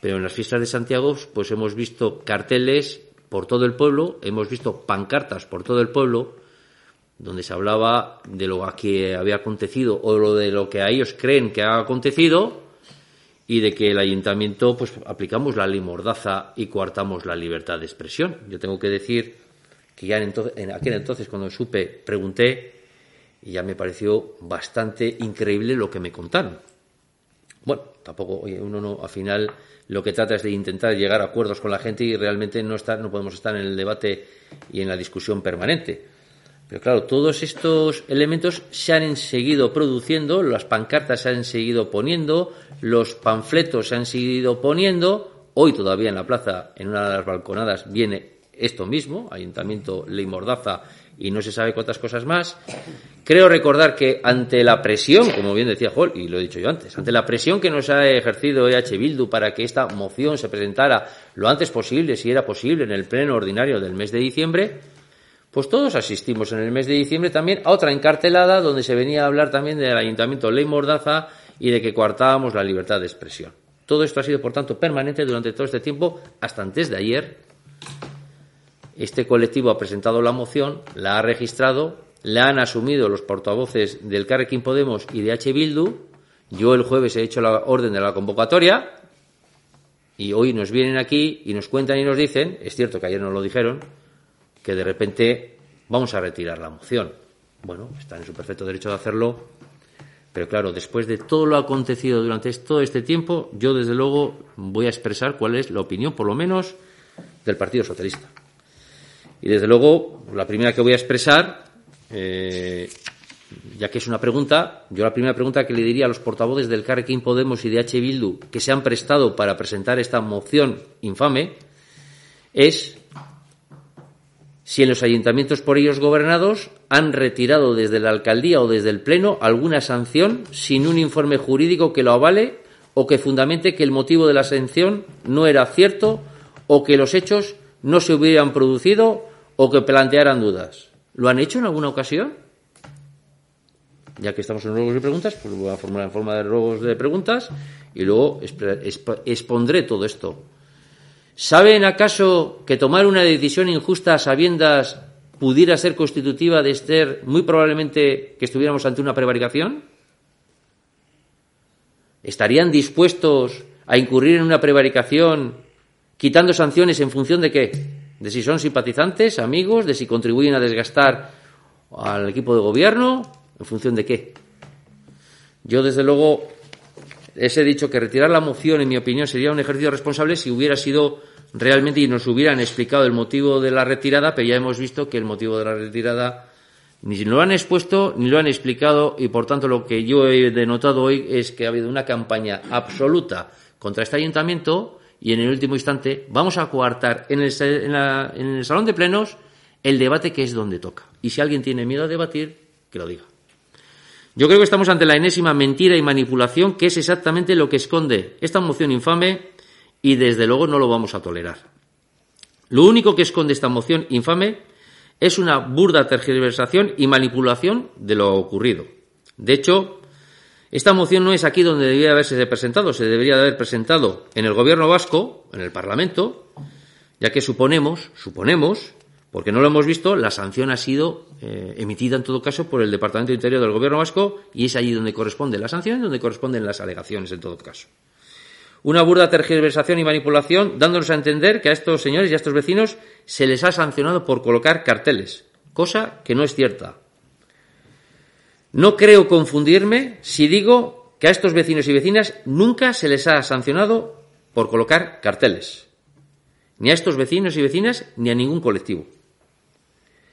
pero en las fiestas de Santiago pues hemos visto carteles por todo el pueblo, hemos visto pancartas por todo el pueblo, donde se hablaba de lo que había acontecido o lo de lo que a ellos creen que ha acontecido y de que el ayuntamiento pues aplicamos la ley mordaza y coartamos la libertad de expresión. Yo tengo que decir que ya en, entonces, en aquel entonces cuando supe pregunté y ya me pareció bastante increíble lo que me contaron. Bueno, tampoco, oye, uno no, al final lo que trata es de intentar llegar a acuerdos con la gente y realmente no estar, no podemos estar en el debate y en la discusión permanente. Pero claro, todos estos elementos se han seguido produciendo, las pancartas se han seguido poniendo, los panfletos se han seguido poniendo. Hoy todavía en la plaza, en una de las balconadas, viene esto mismo, Ayuntamiento Ley Mordaza y no se sabe cuántas cosas más. Creo recordar que ante la presión, como bien decía Hall, y lo he dicho yo antes, ante la presión que nos ha ejercido EH Bildu para que esta moción se presentara lo antes posible, si era posible, en el pleno ordinario del mes de diciembre, pues todos asistimos en el mes de diciembre también a otra encartelada donde se venía a hablar también del Ayuntamiento Ley Mordaza y de que coartábamos la libertad de expresión. Todo esto ha sido, por tanto, permanente durante todo este tiempo, hasta antes de ayer. Este colectivo ha presentado la moción, la ha registrado, la han asumido los portavoces del Carrequín Podemos y de H. Bildu. Yo el jueves he hecho la orden de la convocatoria y hoy nos vienen aquí y nos cuentan y nos dicen, es cierto que ayer nos lo dijeron, que de repente vamos a retirar la moción. Bueno, están en su perfecto derecho de hacerlo, pero claro, después de todo lo acontecido durante todo este tiempo, yo desde luego voy a expresar cuál es la opinión, por lo menos, del Partido Socialista. Y desde luego, la primera que voy a expresar, eh, ya que es una pregunta, yo la primera pregunta que le diría a los portavoces del Carrequín Podemos y de H. Bildu que se han prestado para presentar esta moción infame es si en los ayuntamientos por ellos gobernados han retirado desde la alcaldía o desde el pleno alguna sanción sin un informe jurídico que lo avale o que fundamente que el motivo de la sanción no era cierto o que los hechos no se hubieran producido o que plantearan dudas. ¿Lo han hecho en alguna ocasión? Ya que estamos en ruegos y preguntas, pues voy a formular en forma de ruegos de preguntas y luego expondré todo esto. ¿Saben acaso que tomar una decisión injusta a sabiendas pudiera ser constitutiva de ser muy probablemente que estuviéramos ante una prevaricación? ¿Estarían dispuestos a incurrir en una prevaricación quitando sanciones en función de qué? De si son simpatizantes, amigos, de si contribuyen a desgastar al equipo de gobierno, en función de qué. Yo, desde luego, les he dicho que retirar la moción, en mi opinión, sería un ejercicio responsable si hubiera sido realmente y nos hubieran explicado el motivo de la retirada, pero ya hemos visto que el motivo de la retirada ni lo han expuesto ni lo han explicado y por tanto lo que yo he denotado hoy es que ha habido una campaña absoluta contra este ayuntamiento y en el último instante vamos a coartar en el, en, el salón de plenos el debate que es donde toca. Y si alguien tiene miedo a debatir, que lo diga. Yo creo que estamos ante la enésima mentira y manipulación que es exactamente lo que esconde esta moción infame y desde luego no lo vamos a tolerar. Lo único que esconde esta moción infame es una burda tergiversación y manipulación de lo ocurrido. De hecho, esta moción no es aquí donde debería haberse presentado, se debería de haber presentado en el gobierno vasco, en el Parlamento, ya que suponemos, suponemos, porque no lo hemos visto, la sanción ha sido eh, emitida en todo caso por el Departamento de Interior del Gobierno Vasco y es allí donde corresponde la sanción y donde corresponden las alegaciones en todo caso. Una burda tergiversación y manipulación dándonos a entender que a estos señores y a estos vecinos se les ha sancionado por colocar carteles, cosa que no es cierta. No creo confundirme si digo que a estos vecinos y vecinas nunca se les ha sancionado por colocar carteles, ni a estos vecinos y vecinas ni a ningún colectivo.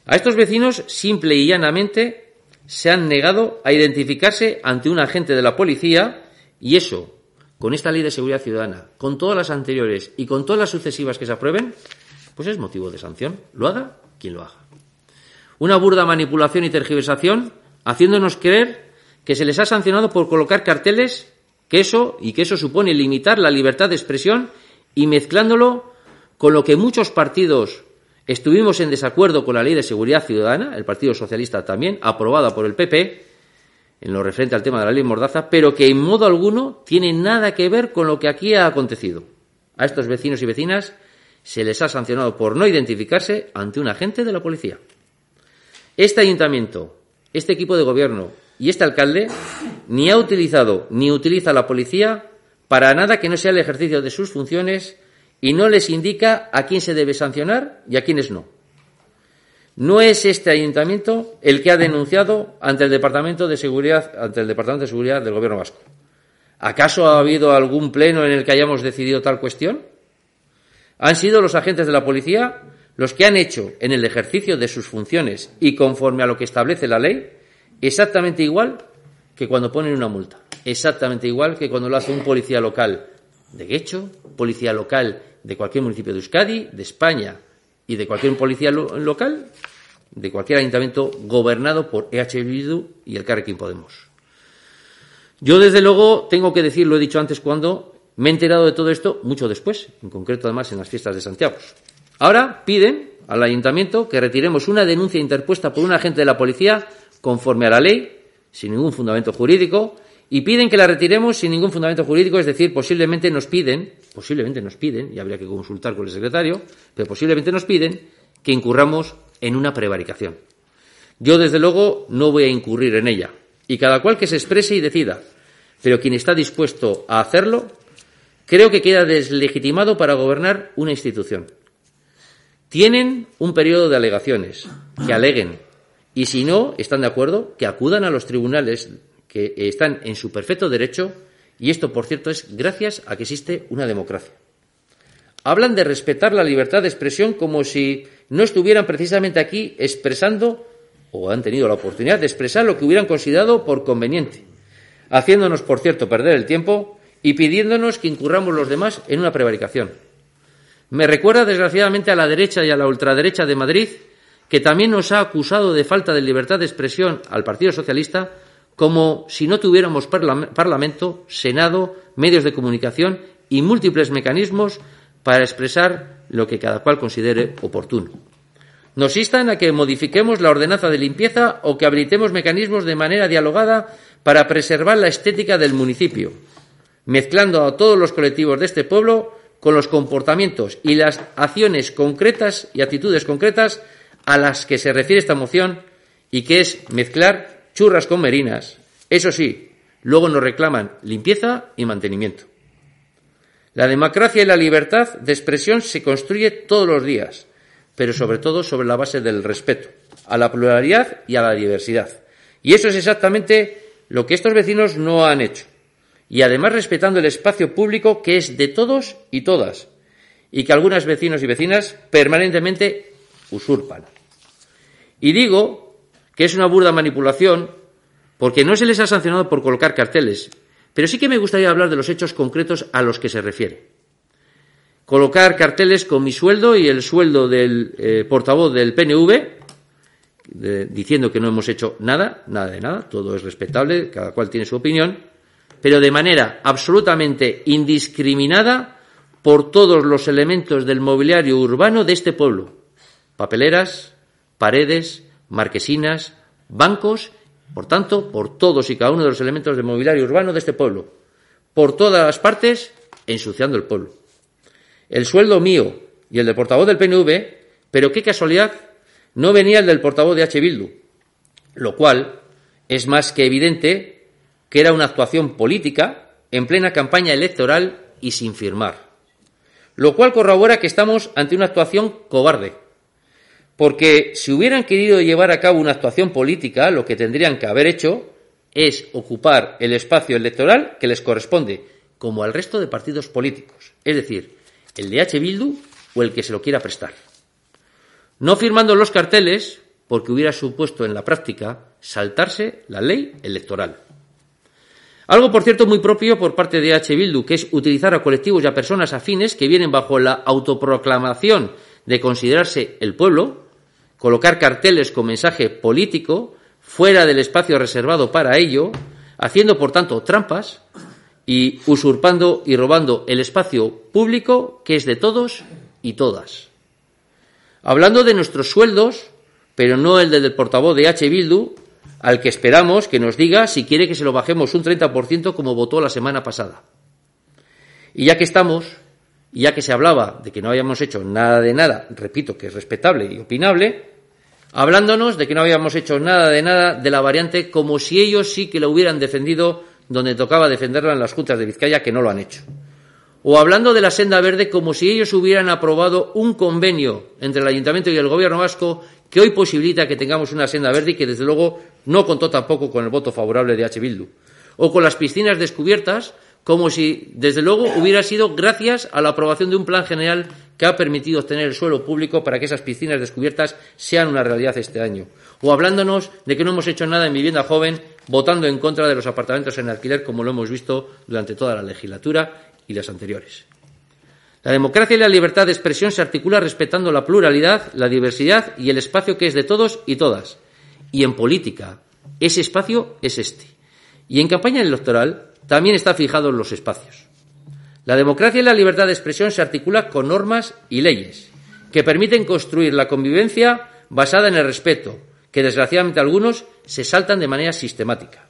A estos vecinos simple y llanamente se han negado a identificarse ante un agente de la policía y eso, con esta ley de seguridad ciudadana, con todas las anteriores y con todas las sucesivas que se aprueben, pues es motivo de sanción. Lo haga quien lo haga. Una burda manipulación y tergiversación haciéndonos creer que se les ha sancionado por colocar carteles que eso y que eso supone limitar la libertad de expresión y mezclándolo con lo que muchos partidos estuvimos en desacuerdo con la ley de seguridad ciudadana, el Partido Socialista también, aprobada por el PP, en lo referente al tema de la ley Mordaza, pero que en modo alguno tiene nada que ver con lo que aquí ha acontecido. A estos vecinos y vecinas se les ha sancionado por no identificarse ante un agente de la policía. Este ayuntamiento este equipo de gobierno y este alcalde ni ha utilizado ni utiliza la policía para nada que no sea el ejercicio de sus funciones y no les indica a quién se debe sancionar y a quiénes no. No es este ayuntamiento el que ha denunciado ante el Departamento de Seguridad, ante el Departamento de Seguridad del Gobierno Vasco. ¿Acaso ha habido algún pleno en el que hayamos decidido tal cuestión? Han sido los agentes de la policía los que han hecho en el ejercicio de sus funciones y conforme a lo que establece la ley, exactamente igual que cuando ponen una multa, exactamente igual que cuando lo hace un policía local de Guecho, policía local de cualquier municipio de Euskadi, de España y de cualquier policía local de cualquier ayuntamiento gobernado por EH Bildu y el Carrequín Podemos. Yo, desde luego, tengo que decir, lo he dicho antes cuando me he enterado de todo esto mucho después, en concreto además en las fiestas de Santiago. Ahora piden al ayuntamiento que retiremos una denuncia interpuesta por un agente de la policía conforme a la ley, sin ningún fundamento jurídico, y piden que la retiremos sin ningún fundamento jurídico, es decir, posiblemente nos piden, posiblemente nos piden, y habría que consultar con el secretario, pero posiblemente nos piden que incurramos en una prevaricación. Yo, desde luego, no voy a incurrir en ella, y cada cual que se exprese y decida, pero quien está dispuesto a hacerlo, creo que queda deslegitimado para gobernar una institución. Tienen un periodo de alegaciones, que aleguen. Y si no están de acuerdo, que acudan a los tribunales que están en su perfecto derecho. Y esto, por cierto, es gracias a que existe una democracia. Hablan de respetar la libertad de expresión como si no estuvieran precisamente aquí expresando o han tenido la oportunidad de expresar lo que hubieran considerado por conveniente, haciéndonos, por cierto, perder el tiempo y pidiéndonos que incurramos los demás en una prevaricación. Me recuerda, desgraciadamente, a la derecha y a la ultraderecha de Madrid, que también nos ha acusado de falta de libertad de expresión al Partido Socialista, como si no tuviéramos Parlamento, Senado, medios de comunicación y múltiples mecanismos para expresar lo que cada cual considere oportuno. Nos instan a que modifiquemos la ordenanza de limpieza o que habilitemos mecanismos de manera dialogada para preservar la estética del municipio, mezclando a todos los colectivos de este pueblo con los comportamientos y las acciones concretas y actitudes concretas a las que se refiere esta moción y que es mezclar churras con merinas. Eso sí, luego nos reclaman limpieza y mantenimiento. La democracia y la libertad de expresión se construye todos los días, pero sobre todo sobre la base del respeto a la pluralidad y a la diversidad. Y eso es exactamente lo que estos vecinos no han hecho y además respetando el espacio público que es de todos y todas y que algunos vecinos y vecinas permanentemente usurpan. Y digo que es una burda manipulación porque no se les ha sancionado por colocar carteles, pero sí que me gustaría hablar de los hechos concretos a los que se refiere. colocar carteles con mi sueldo y el sueldo del eh, portavoz del PNV, diciendo que no hemos hecho nada, nada de nada, todo es respetable, cada cual tiene su opinión, pero de manera absolutamente indiscriminada por todos los elementos del mobiliario urbano de este pueblo. Papeleras, paredes, marquesinas, bancos, por tanto, por todos y cada uno de los elementos del mobiliario urbano de este pueblo. Por todas las partes, ensuciando el pueblo. El sueldo mío y el del portavoz del PNV, pero qué casualidad, no venía el del portavoz de H. Bildu, lo cual es más que evidente que era una actuación política en plena campaña electoral y sin firmar. Lo cual corrobora que estamos ante una actuación cobarde. Porque si hubieran querido llevar a cabo una actuación política, lo que tendrían que haber hecho es ocupar el espacio electoral que les corresponde, como al resto de partidos políticos, es decir, el de H. Bildu o el que se lo quiera prestar. No firmando los carteles, porque hubiera supuesto en la práctica saltarse la ley electoral. Algo, por cierto, muy propio por parte de H. Bildu, que es utilizar a colectivos y a personas afines que vienen bajo la autoproclamación de considerarse el pueblo, colocar carteles con mensaje político fuera del espacio reservado para ello, haciendo, por tanto, trampas y usurpando y robando el espacio público que es de todos y todas. Hablando de nuestros sueldos, pero no el del portavoz de H. Bildu, al que esperamos que nos diga si quiere que se lo bajemos un 30% como votó la semana pasada. Y ya que estamos, y ya que se hablaba de que no habíamos hecho nada de nada, repito que es respetable y opinable, hablándonos de que no habíamos hecho nada de nada de la variante como si ellos sí que la hubieran defendido donde tocaba defenderla en las juntas de Vizcaya, que no lo han hecho. O hablando de la senda verde como si ellos hubieran aprobado un convenio entre el Ayuntamiento y el Gobierno vasco que hoy posibilita que tengamos una senda verde y que desde luego no contó tampoco con el voto favorable de H. Bildu. O con las piscinas descubiertas como si desde luego hubiera sido gracias a la aprobación de un plan general que ha permitido obtener el suelo público para que esas piscinas descubiertas sean una realidad este año. O hablándonos de que no hemos hecho nada en vivienda joven, votando en contra de los apartamentos en alquiler, como lo hemos visto durante toda la legislatura y las anteriores. La democracia y la libertad de expresión se articula respetando la pluralidad, la diversidad y el espacio que es de todos y todas. Y en política, ese espacio es este. Y en campaña electoral también está fijado en los espacios. La democracia y la libertad de expresión se articula con normas y leyes que permiten construir la convivencia basada en el respeto, que desgraciadamente algunos se saltan de manera sistemática.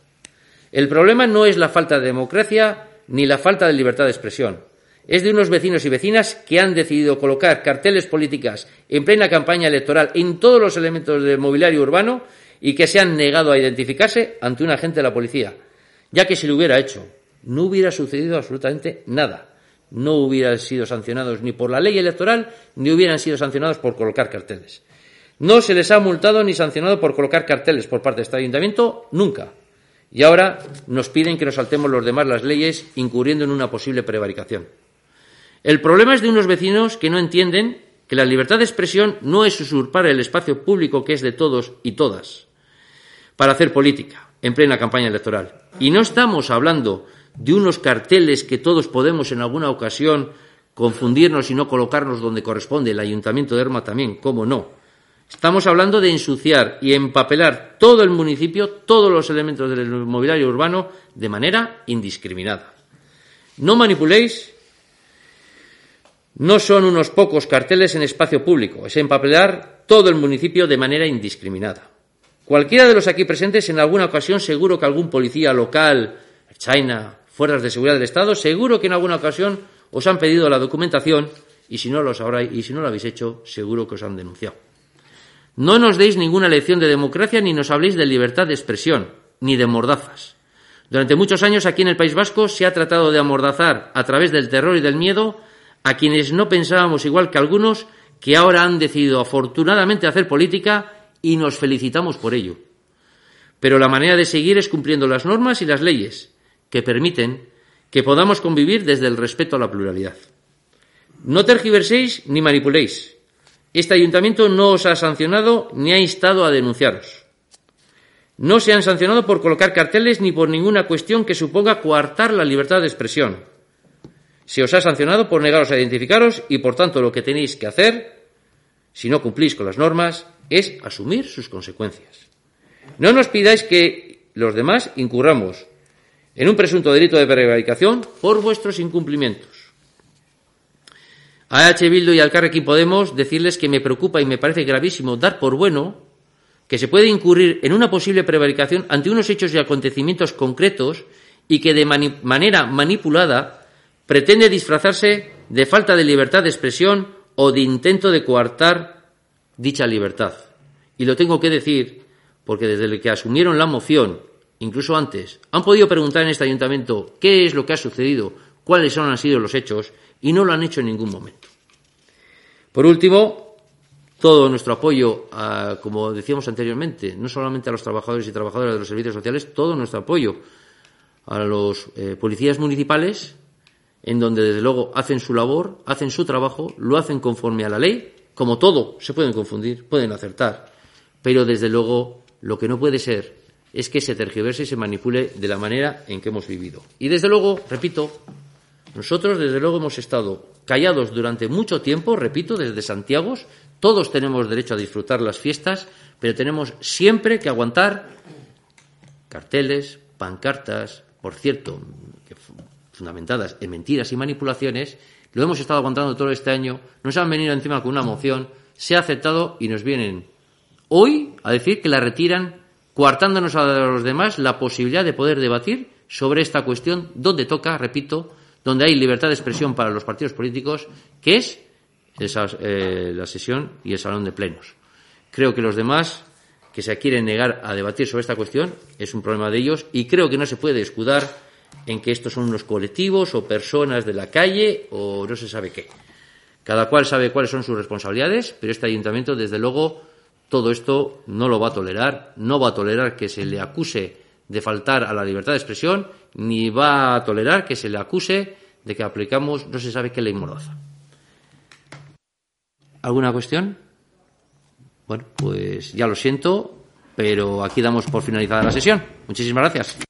El problema no es la falta de democracia ni la falta de libertad de expresión. Es de unos vecinos y vecinas que han decidido colocar carteles políticas en plena campaña electoral en todos los elementos del mobiliario urbano y que se han negado a identificarse ante un agente de la policía, ya que si lo hubiera hecho no hubiera sucedido absolutamente nada. No hubieran sido sancionados ni por la ley electoral ni hubieran sido sancionados por colocar carteles. No se les ha multado ni sancionado por colocar carteles por parte de este ayuntamiento nunca. Y ahora nos piden que nos saltemos los demás las leyes, incurriendo en una posible prevaricación. El problema es de unos vecinos que no entienden que la libertad de expresión no es usurpar el espacio público que es de todos y todas para hacer política en plena campaña electoral. Y no estamos hablando de unos carteles que todos podemos en alguna ocasión confundirnos y no colocarnos donde corresponde, el Ayuntamiento de Erma también, cómo no. Estamos hablando de ensuciar y empapelar todo el municipio, todos los elementos del mobiliario urbano, de manera indiscriminada. No manipuléis, no son unos pocos carteles en espacio público, es empapelar todo el municipio de manera indiscriminada. Cualquiera de los aquí presentes, en alguna ocasión, seguro que algún policía local, China, fuerzas de seguridad del Estado, seguro que en alguna ocasión os han pedido la documentación y si no lo sabráis, y si no lo habéis hecho, seguro que os han denunciado. No nos deis ninguna lección de democracia ni nos habléis de libertad de expresión, ni de mordazas. Durante muchos años aquí en el País Vasco se ha tratado de amordazar a través del terror y del miedo a quienes no pensábamos igual que algunos que ahora han decidido afortunadamente hacer política y nos felicitamos por ello. Pero la manera de seguir es cumpliendo las normas y las leyes que permiten que podamos convivir desde el respeto a la pluralidad. No tergiverséis ni manipuléis. Este ayuntamiento no os ha sancionado ni ha instado a denunciaros. No se han sancionado por colocar carteles ni por ninguna cuestión que suponga coartar la libertad de expresión. Se os ha sancionado por negaros a identificaros y, por tanto, lo que tenéis que hacer, si no cumplís con las normas, es asumir sus consecuencias. No nos pidáis que los demás incurramos en un presunto delito de prevaricación por vuestros incumplimientos. A H. Bildu y al Carrequín Podemos decirles que me preocupa y me parece gravísimo dar por bueno que se puede incurrir en una posible prevaricación ante unos hechos y acontecimientos concretos y que de manera manipulada pretende disfrazarse de falta de libertad de expresión o de intento de coartar dicha libertad. Y lo tengo que decir porque desde que asumieron la moción, incluso antes, han podido preguntar en este ayuntamiento qué es lo que ha sucedido, cuáles han sido los hechos, y no lo han hecho en ningún momento. Por último, todo nuestro apoyo, a, como decíamos anteriormente, no solamente a los trabajadores y trabajadoras de los servicios sociales, todo nuestro apoyo a los eh, policías municipales, en donde desde luego hacen su labor, hacen su trabajo, lo hacen conforme a la ley, como todo, se pueden confundir, pueden acertar, pero desde luego lo que no puede ser es que se tergiverse y se manipule de la manera en que hemos vivido. Y desde luego, repito, nosotros desde luego hemos estado callados durante mucho tiempo, repito, desde Santiago, todos tenemos derecho a disfrutar las fiestas, pero tenemos siempre que aguantar carteles, pancartas, por cierto, fundamentadas en mentiras y manipulaciones, lo hemos estado aguantando todo este año, nos han venido encima con una moción, se ha aceptado y nos vienen hoy a decir que la retiran, coartándonos a los demás la posibilidad de poder debatir sobre esta cuestión donde toca, repito, donde hay libertad de expresión para los partidos políticos, que es eh, la sesión y el salón de plenos. Creo que los demás que se quieren negar a debatir sobre esta cuestión es un problema de ellos y creo que no se puede escudar en que estos son unos colectivos o personas de la calle o no se sabe qué. Cada cual sabe cuáles son sus responsabilidades, pero este ayuntamiento, desde luego, todo esto no lo va a tolerar, no va a tolerar que se le acuse de faltar a la libertad de expresión, ni va a tolerar que se le acuse de que aplicamos no se sabe qué ley morosa. ¿Alguna cuestión? Bueno, pues ya lo siento, pero aquí damos por finalizada la sesión. Muchísimas gracias.